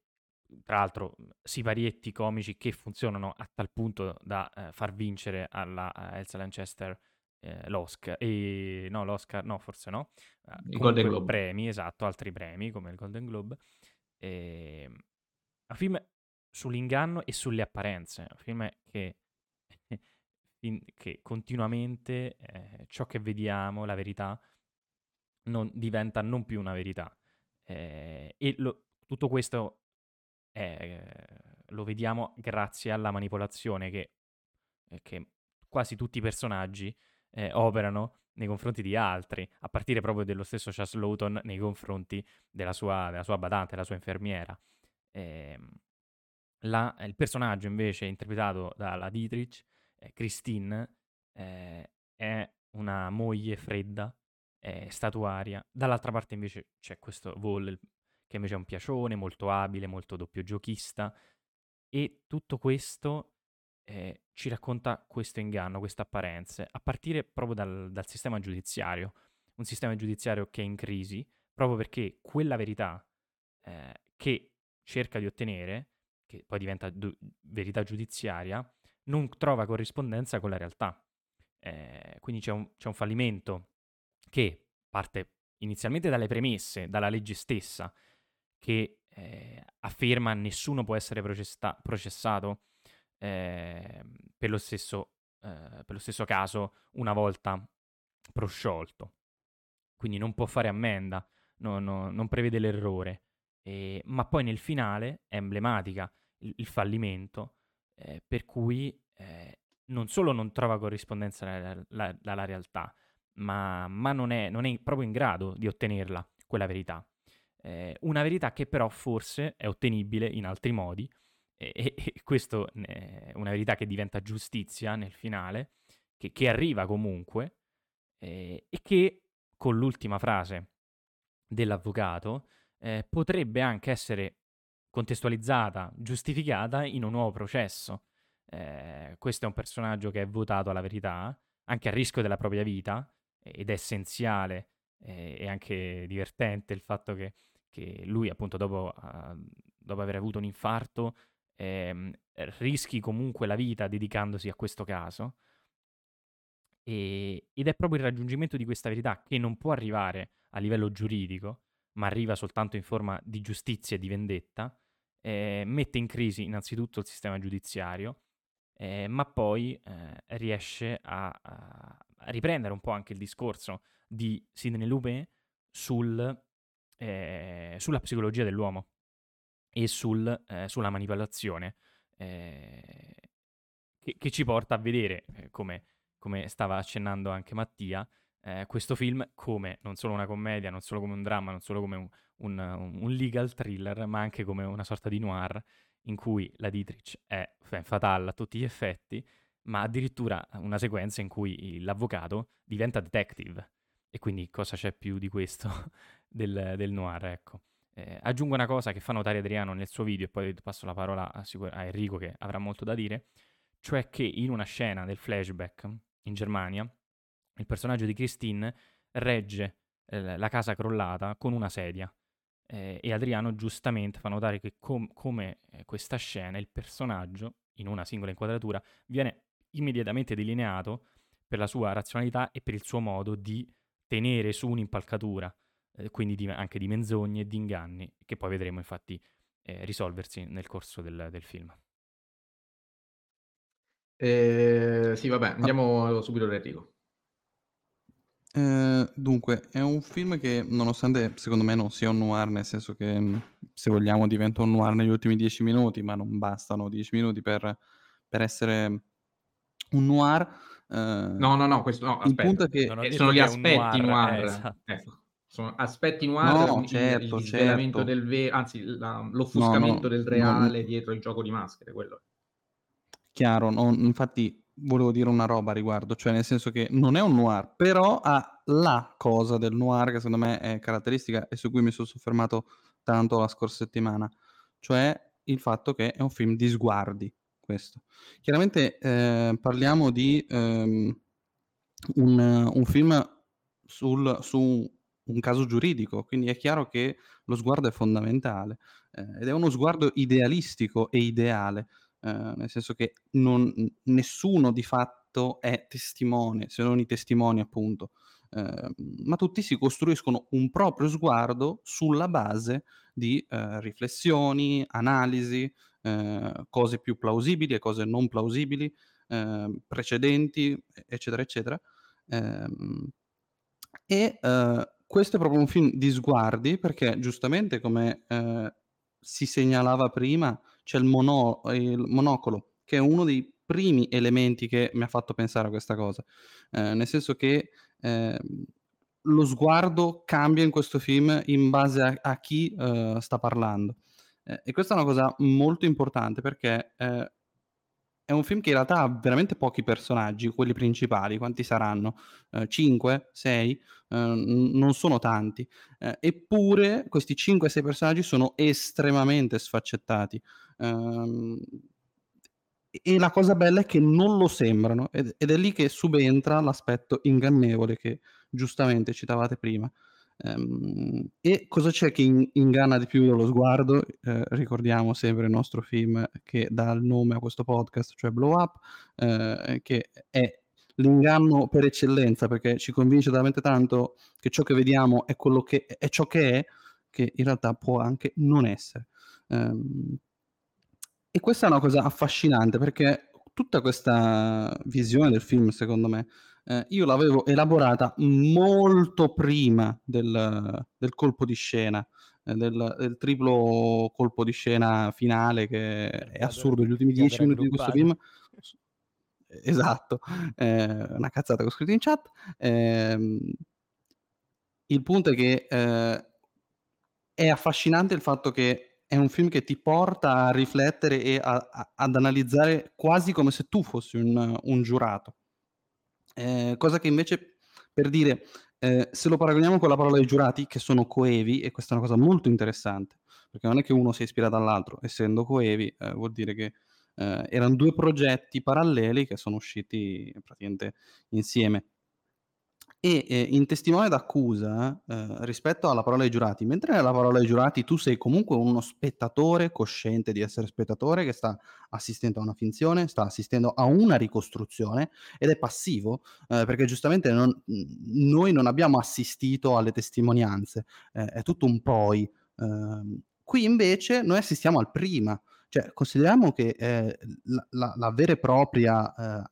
tra l'altro siparietti comici che funzionano a tal punto da eh, far vincere alla Elsa Lanchester eh, l'Oscar, e, no l'Oscar, no forse no, il Golden Globe. premi, esatto, altri premi come il Golden Globe. Ehm, un film sull'inganno e sulle apparenze, un film che, che continuamente eh, ciò che vediamo, la verità, non, diventa non più una verità. Eh, e lo, tutto questo è, lo vediamo grazie alla manipolazione che, eh, che quasi tutti i personaggi eh, operano nei confronti di altri, a partire proprio dello stesso Chas Lawton nei confronti della sua, della sua badante, della sua infermiera. Eh, la, il personaggio invece interpretato dalla Dietrich, eh, Christine, eh, è una moglie fredda, statuaria. Dall'altra parte invece c'è questo Vol, che invece è un piacione, molto abile, molto doppio giochista. E tutto questo eh, ci racconta questo inganno, queste apparenze, a partire proprio dal, dal, sistema giudiziario. Un sistema giudiziario che è in crisi, proprio perché quella verità eh, che cerca di ottenere, che poi diventa du- verità giudiziaria, non trova corrispondenza con la realtà. Eh, quindi c'è un, c'è un fallimento che parte inizialmente dalle premesse, dalla legge stessa, che eh, afferma nessuno può essere processa- processato eh, per, lo stesso, eh, per, lo stesso, caso una volta prosciolto. Quindi non può fare ammenda, no, no, non prevede l'errore. Eh, ma poi nel finale è emblematica il, il fallimento, eh, per cui eh, non solo non trova corrispondenza dalla, la, dalla realtà, ma, ma non, è, non, è, proprio in grado di ottenerla, quella verità. Eh, una verità che però forse è ottenibile in altri modi, e, e, e questo è una verità che diventa giustizia nel finale, che, che arriva comunque, eh, e che con l'ultima frase dell'avvocato eh, potrebbe anche essere contestualizzata, giustificata in un nuovo processo. Eh, questo è un personaggio che è votato alla verità, anche a rischio della propria vita, ed è essenziale eh, e anche divertente il fatto che, che lui, appunto, dopo, uh, dopo aver avuto un infarto, ehm, rischi comunque la vita dedicandosi a questo caso. E, ed è proprio il raggiungimento di questa verità che non può arrivare a livello giuridico, ma arriva soltanto in forma di giustizia e di vendetta, eh, mette in crisi innanzitutto il sistema giudiziario, eh, ma poi eh, riesce a, a, riprendere un po' anche il discorso di Sidney Lupin sul, eh, sulla psicologia dell'uomo e sul, eh, sulla manipolazione, che, che, ci porta a vedere, come, come, stava accennando anche Mattia, eh, questo film come non solo una commedia, non solo come un dramma, non solo come un, un, un, legal thriller, ma anche come una sorta di noir in cui la Dietrich è fatale a tutti gli effetti, ma addirittura una sequenza in cui l'avvocato diventa detective. E quindi cosa c'è più di questo del, del noir, ecco. Eh, aggiungo una cosa che fa notare Adriano nel suo video e poi passo la parola a, a, Enrico che avrà molto da dire, cioè che in una scena del flashback in Germania il personaggio di Christine regge eh, la casa crollata con una sedia eh, e Adriano giustamente fa notare che com- come eh, questa scena il personaggio in una singola inquadratura viene immediatamente delineato per la sua razionalità e per il suo modo di tenere su un'impalcatura eh, quindi di, anche di menzogne e di inganni, che poi vedremo infatti eh, risolversi nel corso del, del film. Eh, sì, vabbè, andiamo subito da Enrico. Eh, dunque, è un film che nonostante secondo me non sia un noir, nel senso che mm, se vogliamo diventa un noir negli ultimi dieci minuti, ma non bastano dieci minuti per, per essere un noir. Eh, no, no, no, questo no, aspetta. Il punto è che sono gli aspetti noir. noir. Eh, esatto. ecco. Sono aspetti noir, no, certo, il certo. del vero, anzi la, l'offuscamento no, no, del reale dietro il gioco di maschere, quello. Chiaro, infatti volevo dire una roba a riguardo, cioè nel senso che non è un noir, però ha la cosa del noir che secondo me è caratteristica e su cui mi sono soffermato tanto la scorsa settimana, cioè il fatto che è un film di sguardi, questo. Chiaramente eh, parliamo di ehm, un, un, film sul, su un caso giuridico, quindi è chiaro che lo sguardo è fondamentale eh, ed è uno sguardo idealistico e ideale, eh, nel senso che non, nessuno di fatto è testimone, se non i testimoni appunto eh, ma tutti si costruiscono un proprio sguardo sulla base di eh, riflessioni, analisi, eh, cose più plausibili e cose non plausibili, ehm, precedenti, eccetera, eccetera. Ehm, e questo è proprio un film di sguardi perché giustamente come si segnalava prima c'è il, mono- il monocolo che è uno dei primi elementi che mi ha fatto pensare a questa cosa, eh, nel senso che eh, lo sguardo cambia in questo film in base a, a chi uh, sta parlando. Eh, e questa è una cosa molto importante perché eh, è un film che in realtà ha veramente pochi personaggi, quelli principali, quanti saranno? 5? 6? non sono tanti. Eh, eppure questi 5-6 personaggi sono estremamente sfaccettati. Ehm, e la cosa bella è che non lo sembrano ed, ed è lì che subentra l'aspetto ingannevole che giustamente citavate prima. Um, e cosa c'è che in, inganna di più dello sguardo? Eh, ricordiamo sempre il nostro film che dà il nome a questo podcast, cioè Blow Up, eh, che è l'inganno per eccellenza perché ci convince talmente tanto che ciò che vediamo è che è ciò che è, che in realtà può anche non essere. Um, e questa è una cosa affascinante perché tutta questa visione del film, secondo me, eh, io l'avevo elaborata molto prima del, del colpo di scena, eh, del, del, triplo colpo di scena finale che è assurdo. Gli ultimi dieci minuti di questo film. Esatto, eh, una cazzata che ho scritto in chat. Ehm, il punto è che eh, è affascinante il fatto che è un film che ti porta a riflettere e a, a, ad analizzare quasi come se tu fossi un, un giurato. Eh, cosa che invece, per dire, eh, se lo paragoniamo con la parola dei giurati, che sono coevi, e questa è una cosa molto interessante, perché non è che uno si ispira dall'altro, essendo coevi, eh, vuol dire che eh, erano due progetti paralleli che sono usciti praticamente insieme. E eh, in testimone d'accusa, eh, rispetto alla parola ai giurati, mentre nella parola ai giurati tu sei comunque uno spettatore cosciente di essere spettatore che sta assistendo a una finzione, sta assistendo a una ricostruzione ed è passivo, eh, perché giustamente non, noi non abbiamo assistito alle testimonianze, eh, è tutto un poi. Ehm, qui invece noi assistiamo al prima, cioè consideriamo che eh, la, la, la, vera e propria eh,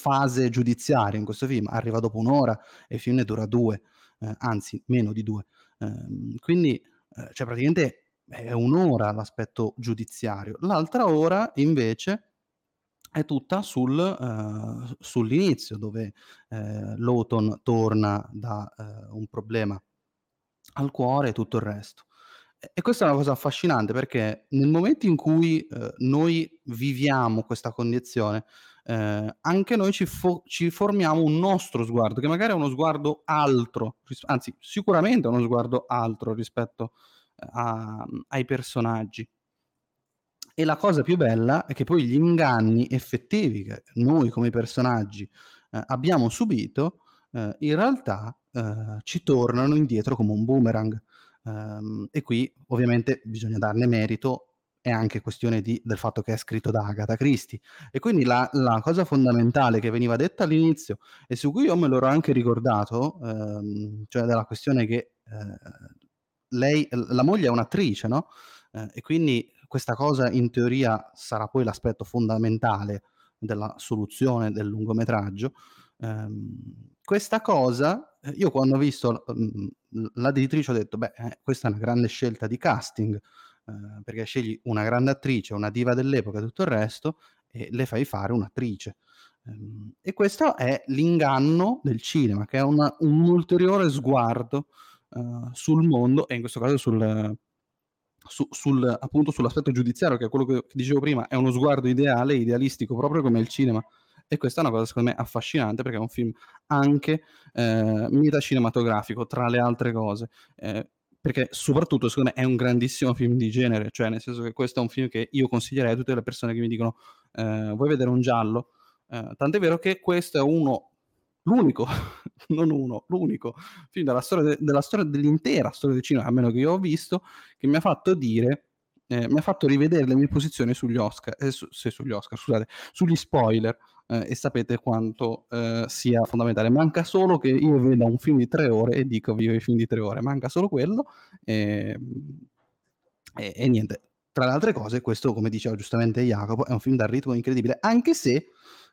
fase giudiziaria in questo film arriva dopo un'ora e il film ne dura due, eh, anzi meno di due. Eh, quindi cioè praticamente è un'ora l'aspetto giudiziario. L'altra ora invece è tutta sul, uh, sull'inizio dove uh, Lawton torna da uh, un problema al cuore e tutto il resto. E questa è una cosa affascinante perché nel momento in cui noi viviamo questa condizione, eh, anche noi ci, fo- ci, formiamo un nostro sguardo, che magari è uno sguardo altro, ris- anzi sicuramente è uno sguardo altro rispetto eh, a- ai personaggi. E la cosa più bella è che poi gli inganni effettivi che noi come personaggi eh, abbiamo subito, eh, in realtà eh, ci tornano indietro come un boomerang. Um, e qui ovviamente bisogna darne merito è anche questione di, del fatto che è scritto da Agatha Christie. E quindi la, la, cosa fondamentale che veniva detta all'inizio e su cui io me l'ero anche ricordato, ehm, cioè della questione che eh, lei, la moglie è un'attrice, no? Eh, e quindi questa cosa in teoria sarà poi l'aspetto fondamentale della soluzione del lungometraggio. Um, questa cosa, io quando ho visto um, l'editrice ho detto, beh, eh, questa è una grande scelta di casting, Ehm, perché scegli una grande attrice, una diva dell'epoca e tutto il resto e le fai fare un'attrice. Ehm, e questo è l'inganno del cinema, che è una, un ulteriore sguardo uh, sul mondo e in questo caso sul, su, sul, appunto sull'aspetto giudiziario, che è quello che, che dicevo prima, è uno sguardo ideale, idealistico, proprio come il cinema. E questa è una cosa secondo me affascinante perché è un film anche eh, metacinematografico, tra le altre cose. Eh, perché soprattutto secondo me è un grandissimo film di genere, cioè nel senso che questo è un film che io consiglierei a tutte le persone che mi dicono eh, vuoi vedere un giallo? Eh, tant'è vero che questo è uno, l'unico, non uno, l'unico film della storia, de- della storia dell'intera storia del cinema, a meno che io ho visto, che mi ha fatto dire, eh, mi ha fatto rivedere le mie posizioni sugli Oscar, eh, su, sì, sugli Oscar, scusate, sugli spoiler, eh, e sapete quanto eh, sia fondamentale. Manca solo che io veda un film di tre ore e dico vivo i film di tre ore, manca solo quello e, e, e niente. Tra le altre cose, questo, come diceva giustamente Jacopo, è un film dal ritmo incredibile, anche se,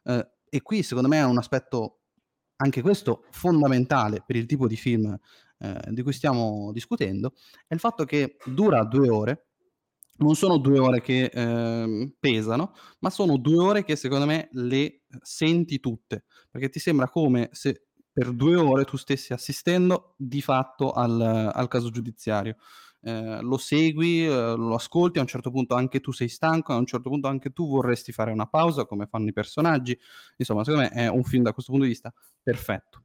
eh, e qui secondo me è un aspetto, anche questo, fondamentale per il tipo di film eh, di cui stiamo discutendo, è il fatto che dura due ore, non sono due ore che eh, pesano, ma sono due ore che secondo me le senti tutte, perché ti sembra come se per due ore tu stessi assistendo di fatto al, al caso giudiziario. Eh, lo segui, eh, lo ascolti, a un certo punto anche tu sei stanco, a un certo punto anche tu vorresti fare una pausa come fanno i personaggi. Insomma, secondo me è un film da questo punto di vista perfetto.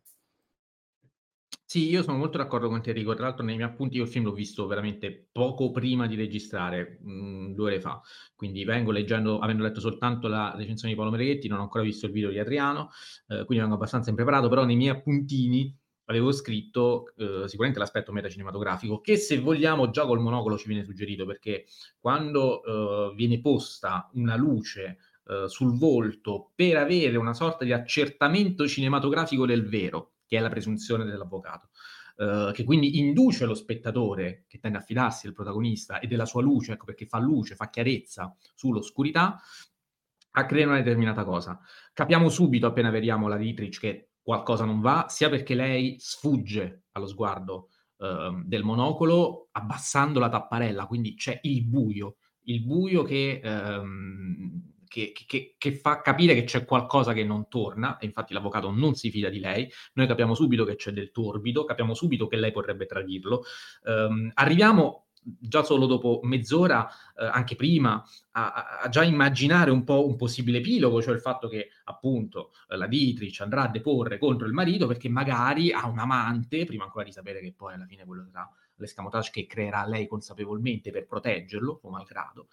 Sì, io sono molto d'accordo con te Enrico, tra l'altro nei miei appunti io il film l'ho visto veramente poco prima di registrare, mh, due ore fa, quindi vengo leggendo, avendo letto soltanto la recensione di Paolo Mereghetti, non ho ancora visto il video di Adriano, eh, quindi vengo abbastanza impreparato, però nei miei appuntini avevo scritto eh, sicuramente l'aspetto metacinematografico, che se vogliamo già col monocolo ci viene suggerito, perché quando eh, viene posta una luce eh, sul volto per avere una sorta di accertamento cinematografico del vero, che è la presunzione dell'avvocato, uh, che quindi induce lo spettatore, che tende a fidarsi del protagonista e della sua luce, ecco perché fa luce, fa chiarezza sull'oscurità, a creare una determinata cosa. Capiamo subito, appena vediamo la Dietrich, che qualcosa non va, sia perché lei sfugge allo sguardo uh, del monocolo abbassando la tapparella, quindi c'è il buio, il buio che... Um, che, che, che, fa capire che c'è qualcosa che non torna, e infatti l'avvocato non si fida di lei, noi capiamo subito che c'è del torbido, capiamo subito che lei potrebbe tradirlo. Um, arriviamo già solo dopo mezz'ora, eh, anche prima, a, a, già immaginare un po' un possibile epilogo, cioè il fatto che appunto la Dietrich andrà a deporre contro il marito perché magari ha un amante, prima ancora di sapere che poi alla fine quello sarà l'escamotage che creerà lei consapevolmente per proteggerlo, o malgrado.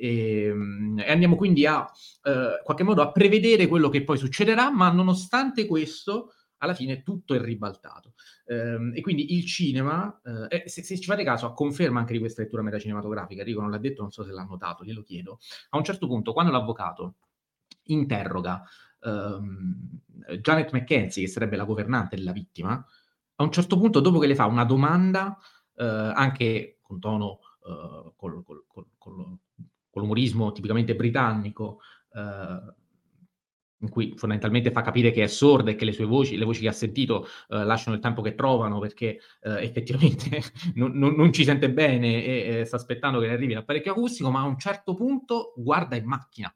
E, ehm, e andiamo quindi a, eh, qualche modo, a prevedere quello che poi succederà, ma nonostante questo, alla fine tutto è ribaltato. Um, e quindi il cinema, eh, se, se, ci fate caso, a conferma anche di questa lettura metacinematografica, Enrico non l'ha detto, non so se l'ha notato, glielo chiedo. A un certo punto, quando l'avvocato interroga um, Janet McKenzie, che sarebbe la governante della vittima, a un certo punto, dopo che le fa una domanda, uh, anche con tono, uh, col, col, col, con l'umorismo tipicamente britannico, in cui fondamentalmente fa capire che è sorda e che le sue voci, le voci che ha sentito, eh, lasciano il tempo che trovano perché eh, effettivamente non, non, non, ci sente bene e, e sta aspettando che le arrivi l'apparecchio acustico, ma a un certo punto guarda in macchina.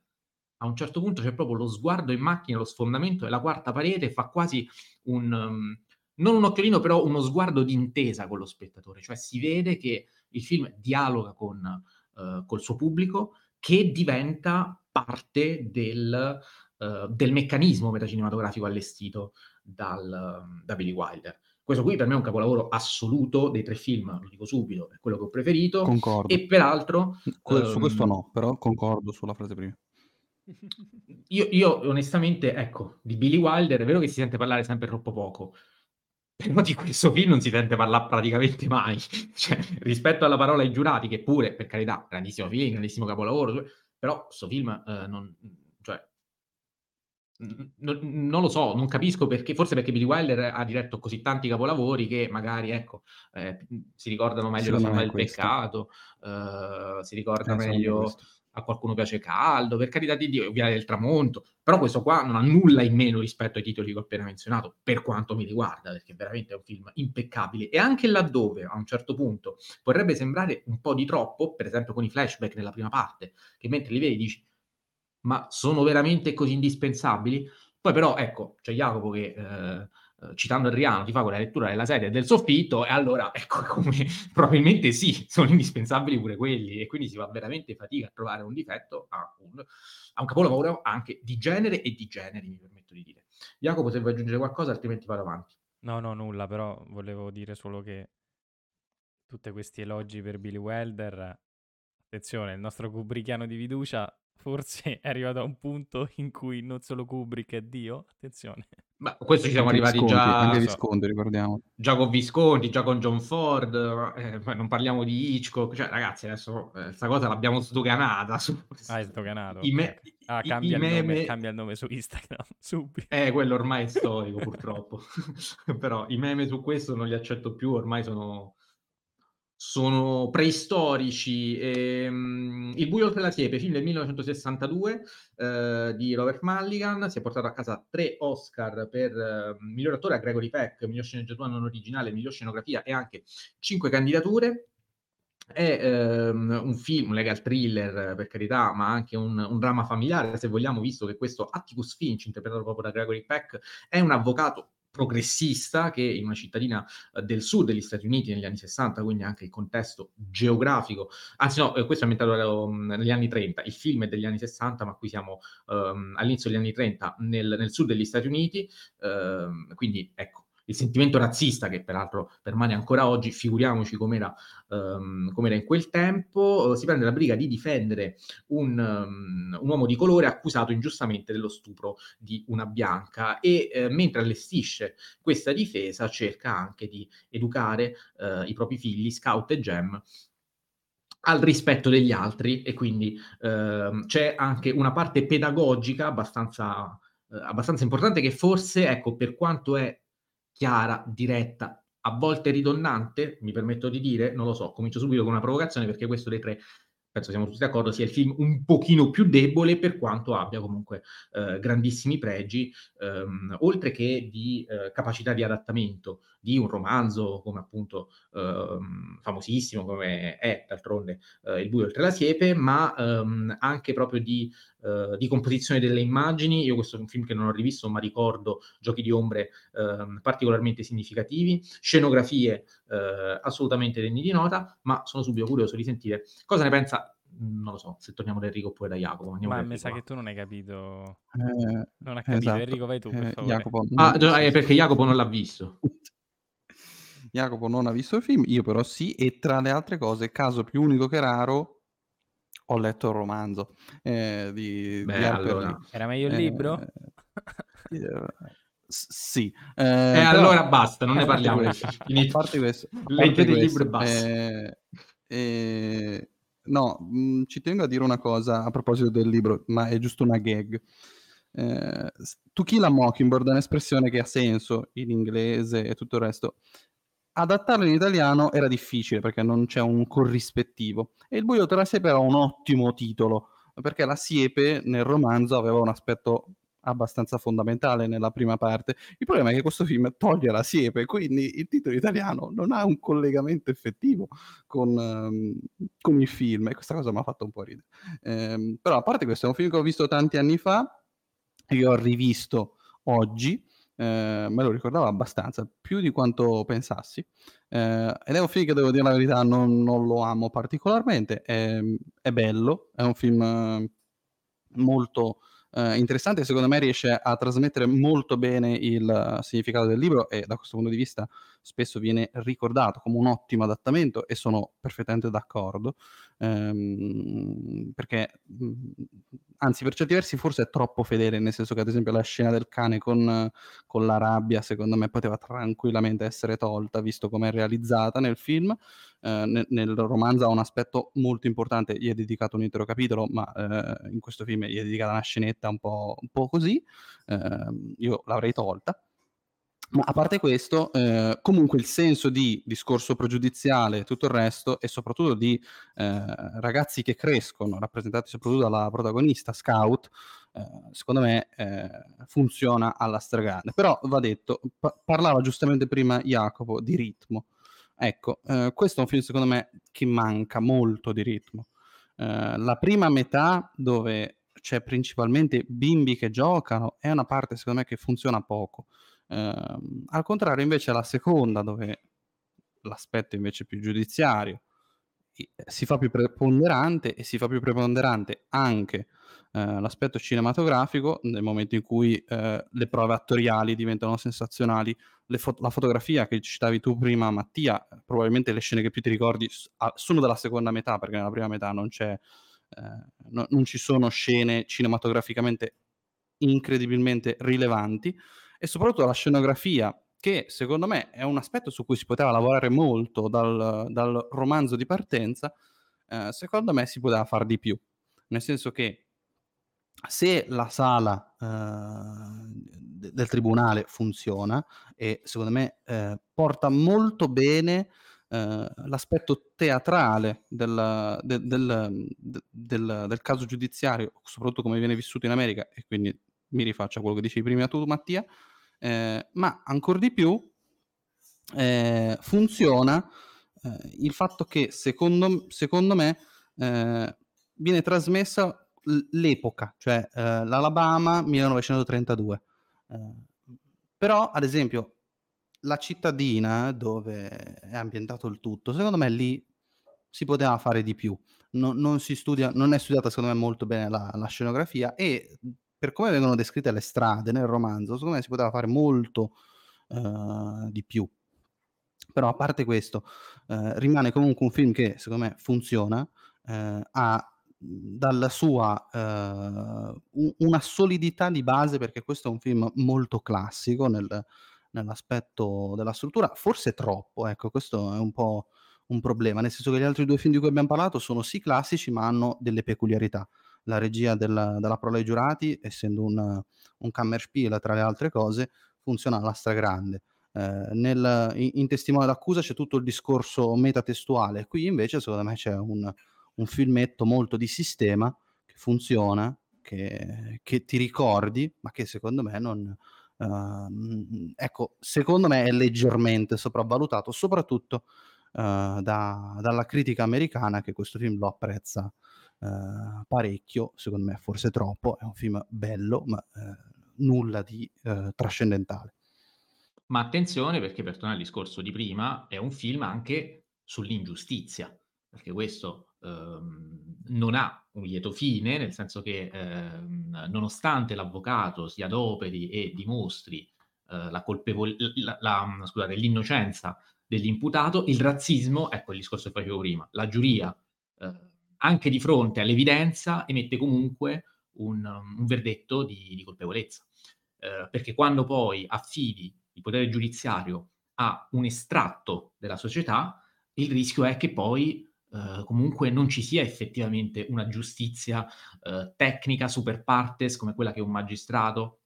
A un certo punto c'è proprio lo sguardo in macchina, lo sfondamento della quarta parete, fa quasi un... Um, non un occhiolino, però uno sguardo d'intesa con lo spettatore, cioè si vede che il film dialoga con uh, col suo pubblico che diventa parte del, uh, del meccanismo metacinematografico allestito dal, da Billy Wilder. Questo qui per me è un capolavoro assoluto dei tre film, lo dico subito, è quello che ho preferito. Concordo. E peraltro... Que- su questo ehm, no, però concordo sulla frase prima. Io, io, onestamente, ecco, di Billy Wilder è vero che si sente parlare sempre troppo poco, però di questo film non si sente parlare praticamente mai. cioè, rispetto alla parola ai giurati, che pure, per carità, grandissimo film, grandissimo capolavoro, però questo film eh, non, non, non lo so, non capisco perché, forse perché Billy Wilder ha diretto così tanti capolavori che magari, ecco, eh, si ricordano meglio la forma del questo. peccato, eh, si ricorda meglio a qualcuno piace caldo, per carità di Dio, Via del Tramonto, però questo qua non ha nulla in meno rispetto ai titoli che ho appena menzionato, per quanto mi riguarda, perché veramente è un film impeccabile. E anche laddove, a un certo punto, potrebbe sembrare un po' di troppo, per esempio con i flashback nella prima parte, che mentre li vedi dici ma sono veramente così indispensabili? Poi però, ecco, c'è Jacopo che, eh citando Adriano, ti fa quella lettura della serie del soffitto e allora, ecco, come probabilmente sì, sono indispensabili pure quelli e quindi si fa veramente fatica a trovare un difetto a un, a un capolavoro anche di genere e di generi, mi permetto di dire. Jacopo, se vuoi aggiungere qualcosa, altrimenti vado avanti. No, no, nulla, però volevo dire solo che tutti questi elogi per Billy Wilder, attenzione, il nostro Kubrickiano di fiducia forse è arrivato a un punto in cui non solo Kubrick è Dio, attenzione. Ma questo ci siamo anche arrivati Visconti, già... Anche Visconti, ricordiamo. Già con Visconti, già con John Ford, eh, non parliamo di Hitchcock, cioè ragazzi adesso questa eh, cosa l'abbiamo sdoganata. Su... Ah, è sdoganato. I, me- Ah, cambia i il nome, meme... cambia il nome su Instagram subito. Eh, quello ormai è storico, purtroppo. Però i meme su questo non li accetto più, ormai sono, sono preistorici. Ehm, Il buio oltre la siepe, film del 1962 eh, di Robert Mulligan, si è portato a casa tre Oscar per eh, miglior attore a Gregory Peck, miglior sceneggiatura non originale, miglior scenografia e anche cinque candidature. È ehm, un film, un legal thriller per carità, ma anche un, un, dramma familiare, se vogliamo, visto che questo Atticus Finch, interpretato proprio da Gregory Peck, è un avvocato progressista che in una cittadina eh, del sud degli Stati Uniti negli anni 60, quindi anche il contesto geografico, anzi no, eh, questo è ambientato um, negli anni 30, il film è degli anni 60, ma qui siamo um, all'inizio degli anni 30 nel, nel sud degli Stati Uniti, um, quindi ecco, il sentimento razzista che peraltro permane ancora oggi, figuriamoci com'era, um, com'era in quel tempo, uh, si prende la briga di difendere un, um, un, uomo di colore accusato ingiustamente dello stupro di una bianca e uh, mentre allestisce questa difesa cerca anche di educare uh, i propri figli, Scout e Gem, al rispetto degli altri e quindi ehm, c'è anche una parte pedagogica abbastanza, abbastanza importante che forse, ecco, per quanto è chiara, diretta, a volte ridondante, mi permetto di dire, non lo so, comincio subito con una provocazione perché questo dei tre penso siamo tutti d'accordo, sia il film un pochino più debole per quanto abbia comunque eh, grandissimi pregi, ehm, oltre che di eh, capacità di adattamento di un romanzo come appunto ehm, famosissimo, come è d'altronde eh, Il buio oltre la siepe, ma ehm, anche proprio di, eh, di, composizione delle immagini. Io questo è un film che non ho rivisto, ma ricordo giochi di ombre ehm, particolarmente significativi, scenografie eh, assolutamente degni di nota, ma sono subito curioso di sentire cosa ne pensa non lo so, se torniamo da Enrico oppure da Jacopo. Ma mi sa che tu non hai capito. Eh, non hai capito. esatto. Enrico, vai tu, per Eh, favore. Jacopo, Ah, non- è perché Jacopo non l'ha visto. Jacopo non ha visto il film, io però sì, e tra le altre cose, caso più unico che raro, ho letto il romanzo eh, di, di Beh, Harper allora. Era meglio il Eh, libro? eh, sì. E Eh, però- allora basta, non ne parliamo. a Inizio- parte questo, Leggete il libro e basta. eh, eh, no, mh, ci tengo a dire una cosa a proposito del libro, ma è giusto una gag. Eh, To Kill a Mockingbird è un'espressione che ha senso in inglese e tutto il resto. Adattarlo in italiano era difficile perché non c'è un corrispettivo. E Il buio tra la siepe era un ottimo titolo perché la siepe nel romanzo aveva un aspetto abbastanza fondamentale nella prima parte. Il problema è che questo film toglie la siepe, quindi il titolo italiano non ha un collegamento effettivo con, ehm, con il film e questa cosa mi ha fatto un po' ridere. Ehm, però a parte questo, è un film che ho visto tanti anni fa e che ho rivisto oggi. Eh, me lo ricordavo abbastanza, più di quanto pensassi. Eh, ed è un film che devo dire la verità, non, non lo amo particolarmente. È, è bello, è un film eh, molto eh, interessante. Secondo me riesce a trasmettere molto bene il eh, significato del libro e da questo punto di vista spesso viene ricordato come un ottimo adattamento e sono perfettamente d'accordo. ehm, perché mh, anzi per certi versi forse è troppo fedele, nel senso che ad esempio la scena del cane con, con la rabbia secondo me poteva tranquillamente essere tolta visto come è realizzata nel film. Eh, nel, nel romanzo ha un aspetto molto importante, gli è dedicato un intero capitolo, ma eh, in questo film gli è dedicata una scenetta un po', un po' così, Ehm, io l'avrei tolta. Ma a parte questo, eh, comunque il senso di discorso pregiudiziale e tutto il resto, e soprattutto di eh, ragazzi che crescono, rappresentati soprattutto dalla protagonista Scout, eh, secondo me eh, funziona alla stragrande. Però va detto, pa- parlava giustamente prima Jacopo di ritmo. Ecco, eh, questo è un film secondo me che manca molto di ritmo. Eh, la prima metà dove c'è principalmente bimbi che giocano è una parte secondo me che funziona poco. Ehm, al contrario, invece, la seconda, dove l'aspetto invece più giudiziario si fa più preponderante e si fa più preponderante anche eh, l'aspetto cinematografico nel momento in cui eh, le prove attoriali diventano sensazionali. Fo- la fotografia che citavi tu prima, Mattia, probabilmente le scene che più ti ricordi ah, sono della seconda metà, perché nella prima metà non eh, no- non ci sono scene cinematograficamente incredibilmente rilevanti e soprattutto la scenografia che secondo me è un aspetto su cui si poteva lavorare molto dal, dal romanzo di partenza, eh, secondo me si poteva fare di più, nel senso che se la sala uh, del tribunale funziona e secondo me uh, porta molto bene uh, l'aspetto teatrale del, del, del, del, caso giudiziario, soprattutto come viene vissuto in America, e quindi mi rifaccio a quello che dicevi prima tu Mattia, ma ancora di più funziona il fatto che secondo, secondo me viene trasmessa l'epoca, cioè eh, l'Alabama 1932. Eh, però, ad esempio, la cittadina dove è ambientato il tutto, secondo me lì si poteva fare di più. No, non, si studia, non è studiata, secondo me, molto bene la, la, scenografia e per come vengono descritte le strade nel romanzo, secondo me si poteva fare molto uh, di più. Però a parte questo, uh, rimane comunque un film che secondo me funziona, uh, ha dalla sua uh, una solidità di base, perché questo è un film molto classico nel, nell'aspetto della struttura, forse troppo, ecco, questo è un po' un problema, nel senso che gli altri due film di cui abbiamo parlato sono sì classici, ma hanno delle peculiarità. La regia della, della Prole ai giurati, essendo un, un Kammerspiel tra le altre cose, funziona alla stragrande. Eh, nel, in, in testimone d'accusa c'è tutto il discorso metatestuale, qui invece secondo me c'è un, un filmetto molto di sistema che funziona, che, che ti ricordi, ma che secondo me non... Uh, ecco, secondo me è leggermente sopravvalutato, soprattutto uh, da, dalla critica americana che questo film lo apprezza uh, parecchio, secondo me forse troppo, è un film bello, ma eh, nulla di trascendentale. Ma attenzione perché per tornare al discorso di prima, è un film anche sull'ingiustizia, perché questo non ha un lieto fine, nel senso che ehm, nonostante l'avvocato si adoperi e dimostri eh, la colpevole- la, la, scusate, l'innocenza dell'imputato, il razzismo, ecco il discorso che facevo prima, la giuria, eh, anche di fronte all'evidenza, emette comunque un, un verdetto di, di colpevolezza. Eh, perché quando poi affidi il potere giudiziario a un estratto della società, il rischio è che poi Uh, comunque non ci sia effettivamente una giustizia uh, tecnica super partes come quella che un magistrato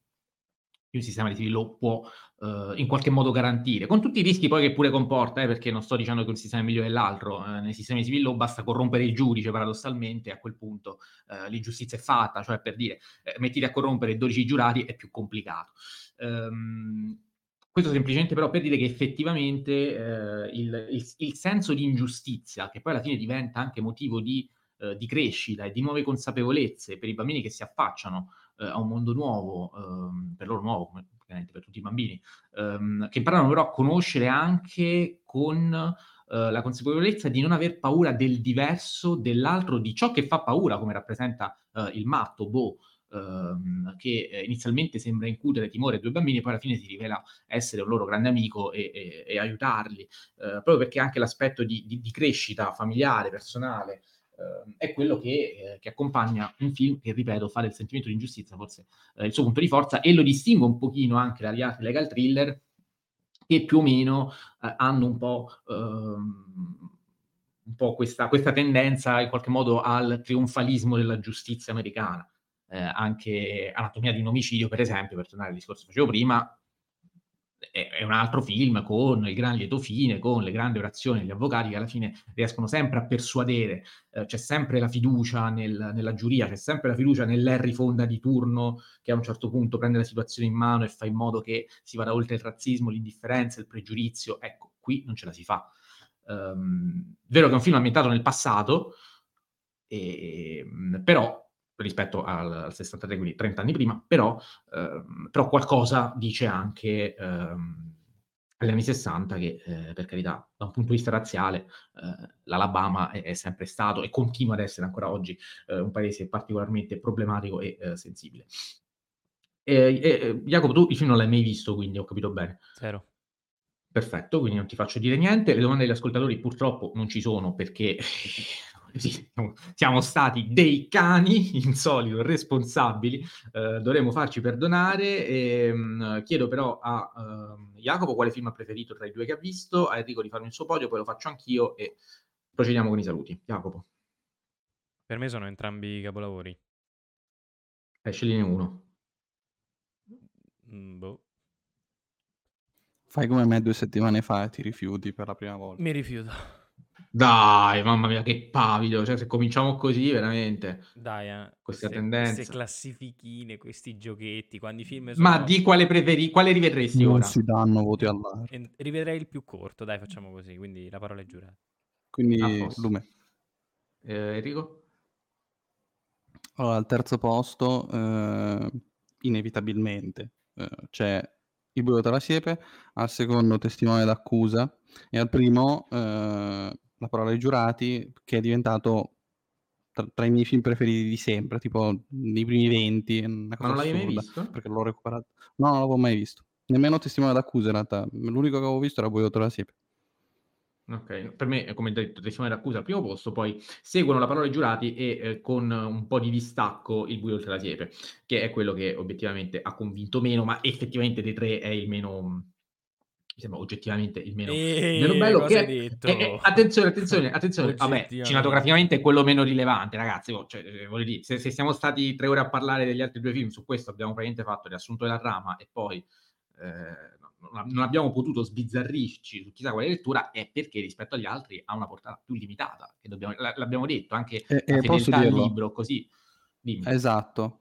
un sistema di civil law può uh, in qualche modo garantire, con tutti i rischi poi che pure comporta, eh, perché non sto dicendo che un sistema è migliore dell'altro, eh, nei sistemi di civil law basta corrompere il giudice paradossalmente, a quel punto eh, l'ingiustizia è fatta, cioè per dire, eh, mettiti a corrompere 12 giurati è più complicato. Um, questo semplicemente però per dire che effettivamente eh, il, il, il, senso di ingiustizia, che poi alla fine diventa anche motivo di, eh, di crescita e di nuove consapevolezze per i bambini che si affacciano eh, a un mondo nuovo, ehm, per loro nuovo, ovviamente per tutti i bambini, ehm, che imparano però a conoscere anche con eh, la consapevolezza di non aver paura del diverso, dell'altro, di ciò che fa paura, come rappresenta eh, il matto, Bo, ehm, che eh, inizialmente sembra incutere timore ai due bambini, poi alla fine si rivela essere un loro grande amico e, e, e aiutarli, eh, proprio perché anche l'aspetto di, di, di crescita familiare, personale, Uh, è quello che, eh, che, accompagna un film che, ripeto, fa del sentimento di ingiustizia forse eh, il suo punto di forza e lo distingue un pochino anche dagli altri legal thriller che più o meno eh, hanno un po', ehm, un po questa, questa, tendenza in qualche modo al trionfalismo della giustizia americana eh, anche Anatomia di un omicidio, per esempio, per tornare al discorso che facevo prima, è, è, un altro film con il gran lieto fine, con le grandi orazioni degli avvocati che alla fine riescono sempre a persuadere, eh, c'è sempre la fiducia nel, nella giuria, c'è sempre la fiducia nell'Harry Fonda di turno che a un certo punto prende la situazione in mano e fa in modo che si vada oltre il razzismo, l'indifferenza, il pregiudizio. Ecco, qui non ce la si fa. Um, vero che è un film ambientato nel passato, e, però rispetto al, al 63, quindi 30 anni prima, però, ehm, però qualcosa dice anche ehm, agli anni 60 che, eh, per carità, da un punto di vista razziale, eh, l'Alabama è, è, sempre stato e continua ad essere ancora oggi eh, un paese particolarmente problematico e eh, sensibile. E, Jacopo, tu il film non l'hai mai visto, quindi ho capito bene. Zero. Perfetto, quindi non ti faccio dire niente. Le domande degli ascoltatori purtroppo non ci sono perché siamo stati dei cani insolito, responsabili, eh, dovremmo farci perdonare. E, mh, chiedo però a uh, Jacopo quale film ha preferito tra i due che ha visto, a Enrico di farmi il suo podio, poi lo faccio anch'io e procediamo con i saluti. Jacopo. Per me sono entrambi capolavori. Eh, scegline uno. Mm, boh. Fai come me due settimane fa e ti rifiuti per la prima volta. Mi rifiuto. Dai, mamma mia, che pavido. Cioè, se cominciamo così, veramente. Dai, eh, Questa queste, tendenza. queste classifichine, questi giochetti, quando i film Ma sono... di quale preferi, quale rivedresti Non ora? si danno voti all'aria. E- Rivedrei il più corto, dai, facciamo così, quindi la parola è giurata. Quindi, A posto. Lume. Eh, Enrico? Allora, al terzo posto, eh, inevitabilmente, eh, c'è Il buio tra la siepe, al secondo Testimone d'accusa e al primo eh, La parola ai giurati, che è diventato tra, tra i miei film preferiti di sempre, tipo nei primi 20, è una Ma cosa non l'avevi mai visto? perché l'ho recuperato. No, non l'avevo mai visto. Nemmeno Testimone d'accusa in realtà, l'unico che avevo visto era tra la siepe. Ok, per me, come detto, testimone d'accusa al primo posto, poi seguono la parola ai giurati e eh, con un po' di distacco il buio oltre la siepe, che è quello che obiettivamente ha convinto meno, ma effettivamente dei tre è il meno, mi sembra oggettivamente il meno, il meno E bello. Che è- è- attenzione, attenzione, attenzione, vabbè, cinematograficamente è quello meno rilevante, ragazzi, oh, cioè, eh, voglio dire, se, se siamo stati tre ore a parlare degli altri due film, su questo abbiamo praticamente fatto riassunto della trama e poi... eh, non non abbiamo potuto sbizzarrirci su chissà quale lettura è perché rispetto agli altri ha una portata più limitata. Che dobbiamo, l'abbiamo detto anche E, la e posso fedeltà al dirlo? libro, così. Dimmi. Esatto.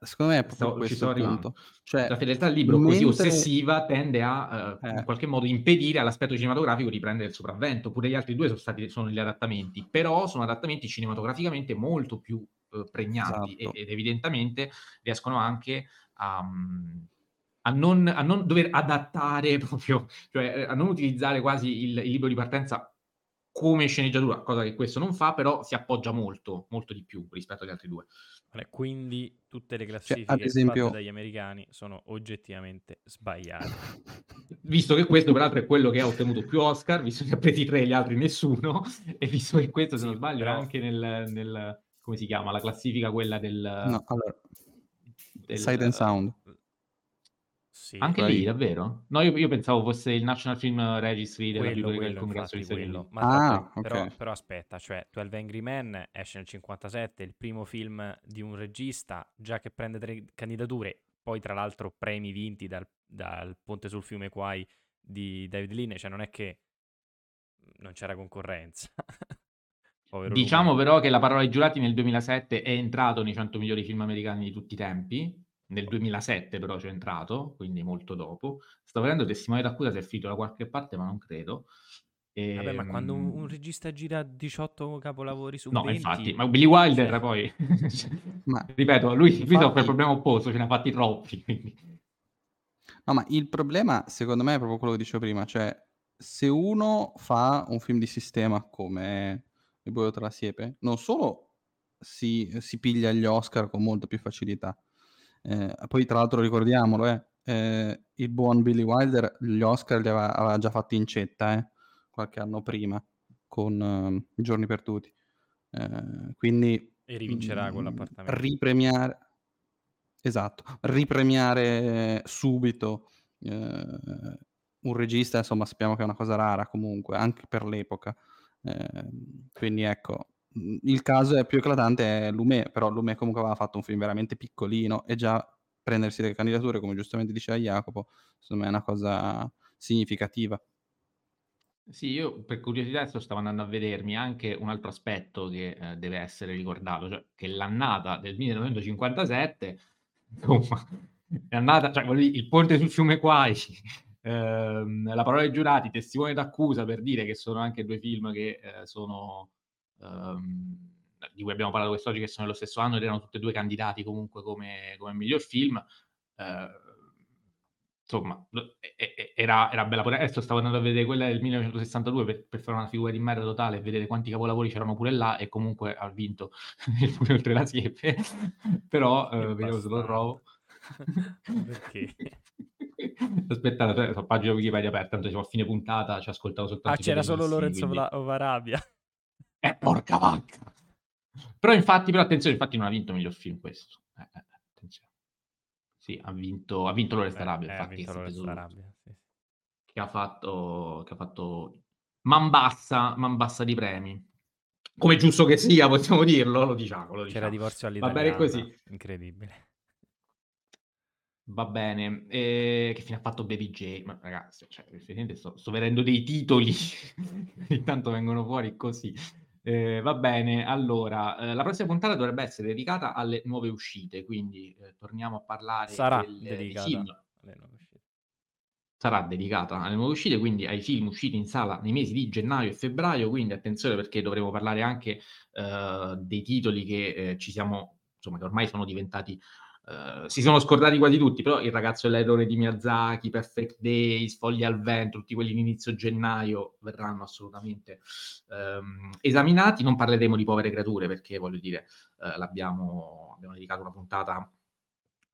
Eh, Secondo me è proprio ci questo il punto. Cioè, La fedeltà al libro così mentre- ossessiva tende a eh, in Eh. qualche modo impedire all'aspetto cinematografico di prendere il sopravvento. Pure gli altri due sono stati sono gli adattamenti, però sono adattamenti cinematograficamente molto più eh, pregnanti Esatto. ed evidentemente riescono anche a, mm, a non, a non dover adattare proprio, cioè eh, a non utilizzare quasi il, il libro di partenza come sceneggiatura, cosa che questo non fa, però si appoggia molto, molto di più rispetto agli altri due. Quindi tutte le Cioè, classifiche ad esempio- fatte dagli americani sono oggettivamente sbagliate. Visto che questo, peraltro, è quello che ha ottenuto più Oscar, visto che ha presi tre e gli altri nessuno, e visto che questo, se non sbaglio, però- è anche nel, nel- come si chiama, la classifica quella del... No, allora, del- Sight and Sound. Sì, Anche lì, davvero? No, io, io pensavo fosse il National Film Registry della quello, biblioteca del quello, Congresso infatti, Stati quello. Ma Ah, però, ok. però aspetta, cioè 12 Angry Men esce nel 57, il primo film di un regista già che prende tre candidature, poi tra l'altro premi vinti dal, dal Ponte sul fiume Quai di David Lean, cioè non è che non c'era concorrenza. Povero Diciamo Lume. però che La parola ai giurati nel 2007 è entrato nei 100 migliori film americani di tutti i tempi. Nel 2007 però c'è entrato, quindi molto dopo. Sto vedendo Testimone d'accusa se è finito da qualche parte, ma non credo. Vabbè, ma quando un, un Ehm, regista gira 18 capolavori su No, 20... infatti, ma Billy Wilder cioè- poi... Ma- Ripeto, lui, lui Infatti- soffre il problema opposto, ce ne ha fatti troppi. quindi. No, ma il problema, secondo me, è proprio quello che dicevo prima, cioè se uno fa un film di sistema come Il buio tra la siepe, non solo si, si piglia gli Oscar con molta più facilità, eh, poi tra l'altro ricordiamolo, eh, eh, il buon Billy Wilder gli Oscar li aveva, aveva già fatti in cetta, eh, qualche anno prima, con ehm, I giorni perduti. Eh, quindi E rivincerà con mm, l'appartamento. ripremiare esatto ripremiare subito eh, un regista insomma sappiamo che è una cosa rara comunque anche per l'epoca Eh, quindi ecco il caso è più eclatante è Lumet però Lumet comunque aveva fatto un film veramente piccolino e già prendersi le candidature come giustamente diceva Jacopo secondo me è una cosa significativa. Sì, io per curiosità adesso stavo andando a vedermi anche un altro aspetto che eh, deve essere ricordato, cioè che l'annata del 1957, insomma, è annata, cioè il ponte sul fiume Quai, ehm, la parola ai giurati, testimone d'accusa per dire che sono anche due film che eh, sono ehm, di cui abbiamo parlato quest'oggi, che sono nello stesso anno ed erano tutti e due candidati comunque come, come miglior film. eh, insomma, era, era bella. pure- Adesso stavo andando a vedere quella del 1962 per, per fare una figura di merda totale e vedere quanti capolavori c'erano pure là e comunque ha vinto il pure oltre la siepe. Però, eh, vediamo se lo trovo. Perché? Aspettate, ho pagina Wikipedia aperta, tanto siamo a fine puntata, ci ascoltavo soltanto Ah, c'era solo Lorenzo Vla- Varabia. Eh, porca vacca! Però infatti, però attenzione, infatti non ha vinto miglior film questo. Eh, eh, attenzione. Sì, ha vinto, ha vinto Lorenzo Beh, Arabia, eh, ha infatti, vinto Lorenzo preso- Varabia. sì, che ha fatto, che ha fatto man bassa, man bassa di premi. come giusto che sia, possiamo dirlo, lo diciamo. Lo diciamo. C'era divorzio Va bene all'italiana, così. incredibile. Va bene. E che fine ha fatto Baby J? Ma ragazzi, cioè, sto, sto vedendo dei titoli, ogni tanto vengono fuori così. Eh, va bene, allora, eh, la prossima puntata dovrebbe essere dedicata alle nuove uscite, quindi eh, torniamo a parlare Sarà del, dei dedicata film. alle nuove uscite. Sarà dedicata alle nuove uscite, quindi ai film usciti in sala nei mesi di gennaio e febbraio, quindi attenzione perché dovremo parlare anche eh, dei titoli che eh, ci siamo, insomma, che ormai sono diventati Uh, si sono scordati quasi tutti, però il ragazzo dell'errore di Miyazaki, Perfect Days, Foglie al vento, tutti quelli in inizio gennaio verranno assolutamente um, esaminati. Non parleremo di povere creature perché voglio dire, uh, l'abbiamo abbiamo dedicato una puntata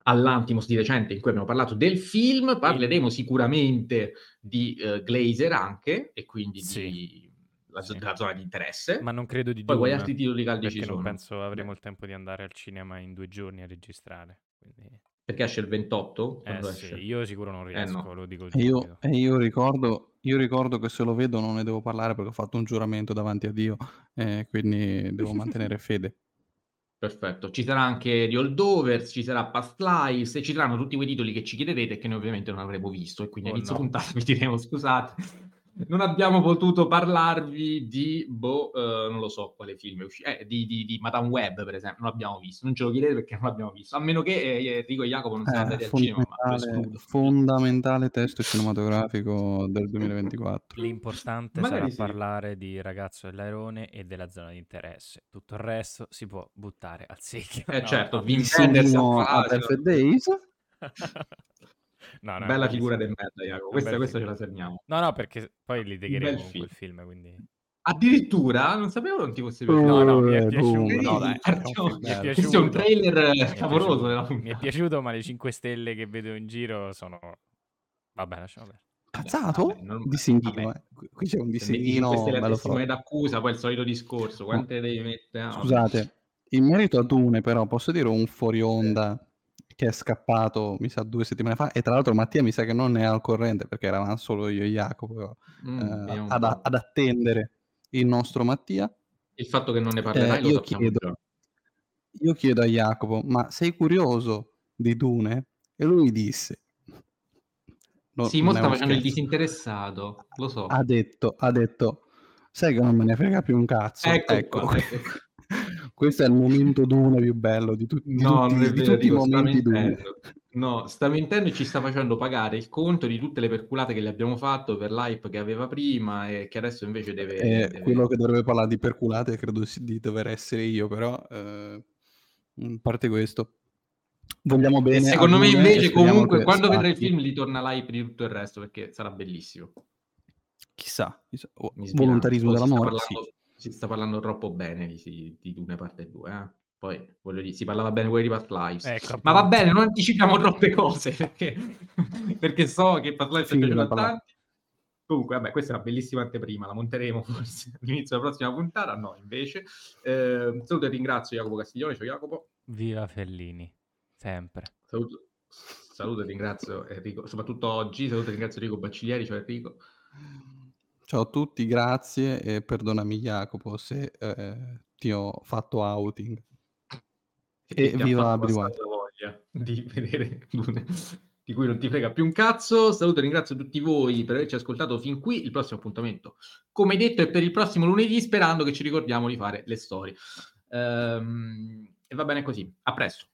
all'Antimos di recente in cui abbiamo parlato del film, parleremo sicuramente di uh, Glazer anche e quindi Sì. di la, Sì. della zona di interesse. Ma non credo di Poi quali Dune, altri titoli caldi ci perché non sono? penso avremo Beh, il tempo di andare al cinema in due giorni a registrare. Quindi... perché esce il 28? Eh sì, io sicuro non Eh riesco, no. lo dico E io, subito. e io ricordo, io ricordo che se lo vedo non ne devo parlare perché ho fatto un giuramento davanti a Dio, eh, quindi devo mantenere fede. Perfetto, ci sarà anche The Holdovers, ci sarà Past Lives e ci saranno tutti quei titoli che ci chiederete e che noi ovviamente non avremo visto e quindi a Oh inizio no. puntata vi diremo scusate, non abbiamo potuto parlarvi di, boh, eh, non lo so quale film è uscito, eh, di, di, di Madame Web per esempio, non l'abbiamo visto, non ce lo chiedete perché non l'abbiamo visto, a meno che eh, Enrico e Jacopo non siano Eh, andati al cinema, fondamentale, testo cinematografico del 2024. L'importante Magari sarà sì. parlare di Ragazzo dell'Airone e della zona di interesse. Tutto il resto si può buttare al secchio. Eh No, certo, no. Wim Wenders Vicino a. Perfect Days. No, no, è Bella figura del merda, È un questa, questa ce la segniamo. No, no, perché poi Un litigheremo bel con film. quel film, quindi... Addirittura, non sapevo non ti fosse piaciuto. No, no, mi è piaciuto. no, Sì, dai, è film Mi è. Questo è un trailer Mi è Mi è piaciuto, ma le 5 stelle che vedo in giro sono... Vabbè, lasciamo perdere. Cazzato? Vabbè, non- Disegnino, eh. Qui c'è un Se metti 5 disegnino stelle a bello testimone d'accusa, poi il solito discorso, quante devi mettere? Ah. Scusate, in merito a Dune però posso dire un fuori onda che è scappato, mi sa, due settimane fa e tra l'altro Mattia mi sa che non è al corrente perché eravamo solo io e Jacopo Mm, eh, ad, ad attendere il nostro Mattia. Il fatto che non ne parlerai Eh, io chiedo, già. io chiedo a Jacopo, ma sei curioso di Dune? E lui disse, no, Sì, mo sta facendo il scherzo. disinteressato, lo so. ha detto, ha detto, sai che non me ne frega più un cazzo. Ecco Ecco, qua. Questo è il momento Dune più bello di, tu- di No, tutti, non è di tutti i dico, sta momenti mentendo. No, sta mentendo e ci sta facendo pagare il conto di tutte le perculate che gli abbiamo fatto per l'hype che aveva prima e che adesso invece deve... Eh, deve- quello che dovrebbe parlare di perculate credo di dover essere io, però eh, a parte questo, vogliamo E bene. a secondo me e invece comunque quando vedrai il film gli torna l'hype di tutto il resto perché sarà bellissimo. Chissà, chissà. Oh, sbilancio. volontarismo si sta dell'amore, sì. Si sta parlando troppo bene di, di, di Dune parte 2, eh? Poi, voglio dire, si parlava bene quelli di Past Lives. Ecco, Ma va bene, non anticipiamo troppe cose, perché, perché so che Past Lives è Sì, piaciuto a tanti. Comunque, vabbè, questa è una bellissima anteprima, la monteremo forse all'inizio della prossima puntata, no, invece. Eh, saluto e ringrazio Jacopo Castiglione, ciao Jacopo. Viva Fellini, sempre. Saluto, saluto e ringrazio Enrico, soprattutto oggi, saluto e ringrazio Enrico Bacciglieri, ciao Enrico. Ciao a tutti, grazie e perdonami Jacopo se eh, ti ho fatto outing. E ha viva la voglia di vedere Dune, di cui non ti frega più un cazzo. Saluto e ringrazio tutti voi per averci ascoltato fin qui. Il prossimo appuntamento, come detto, è per il prossimo lunedì, sperando che ci ricordiamo di fare le storie. Ehm, e va bene così. A presto.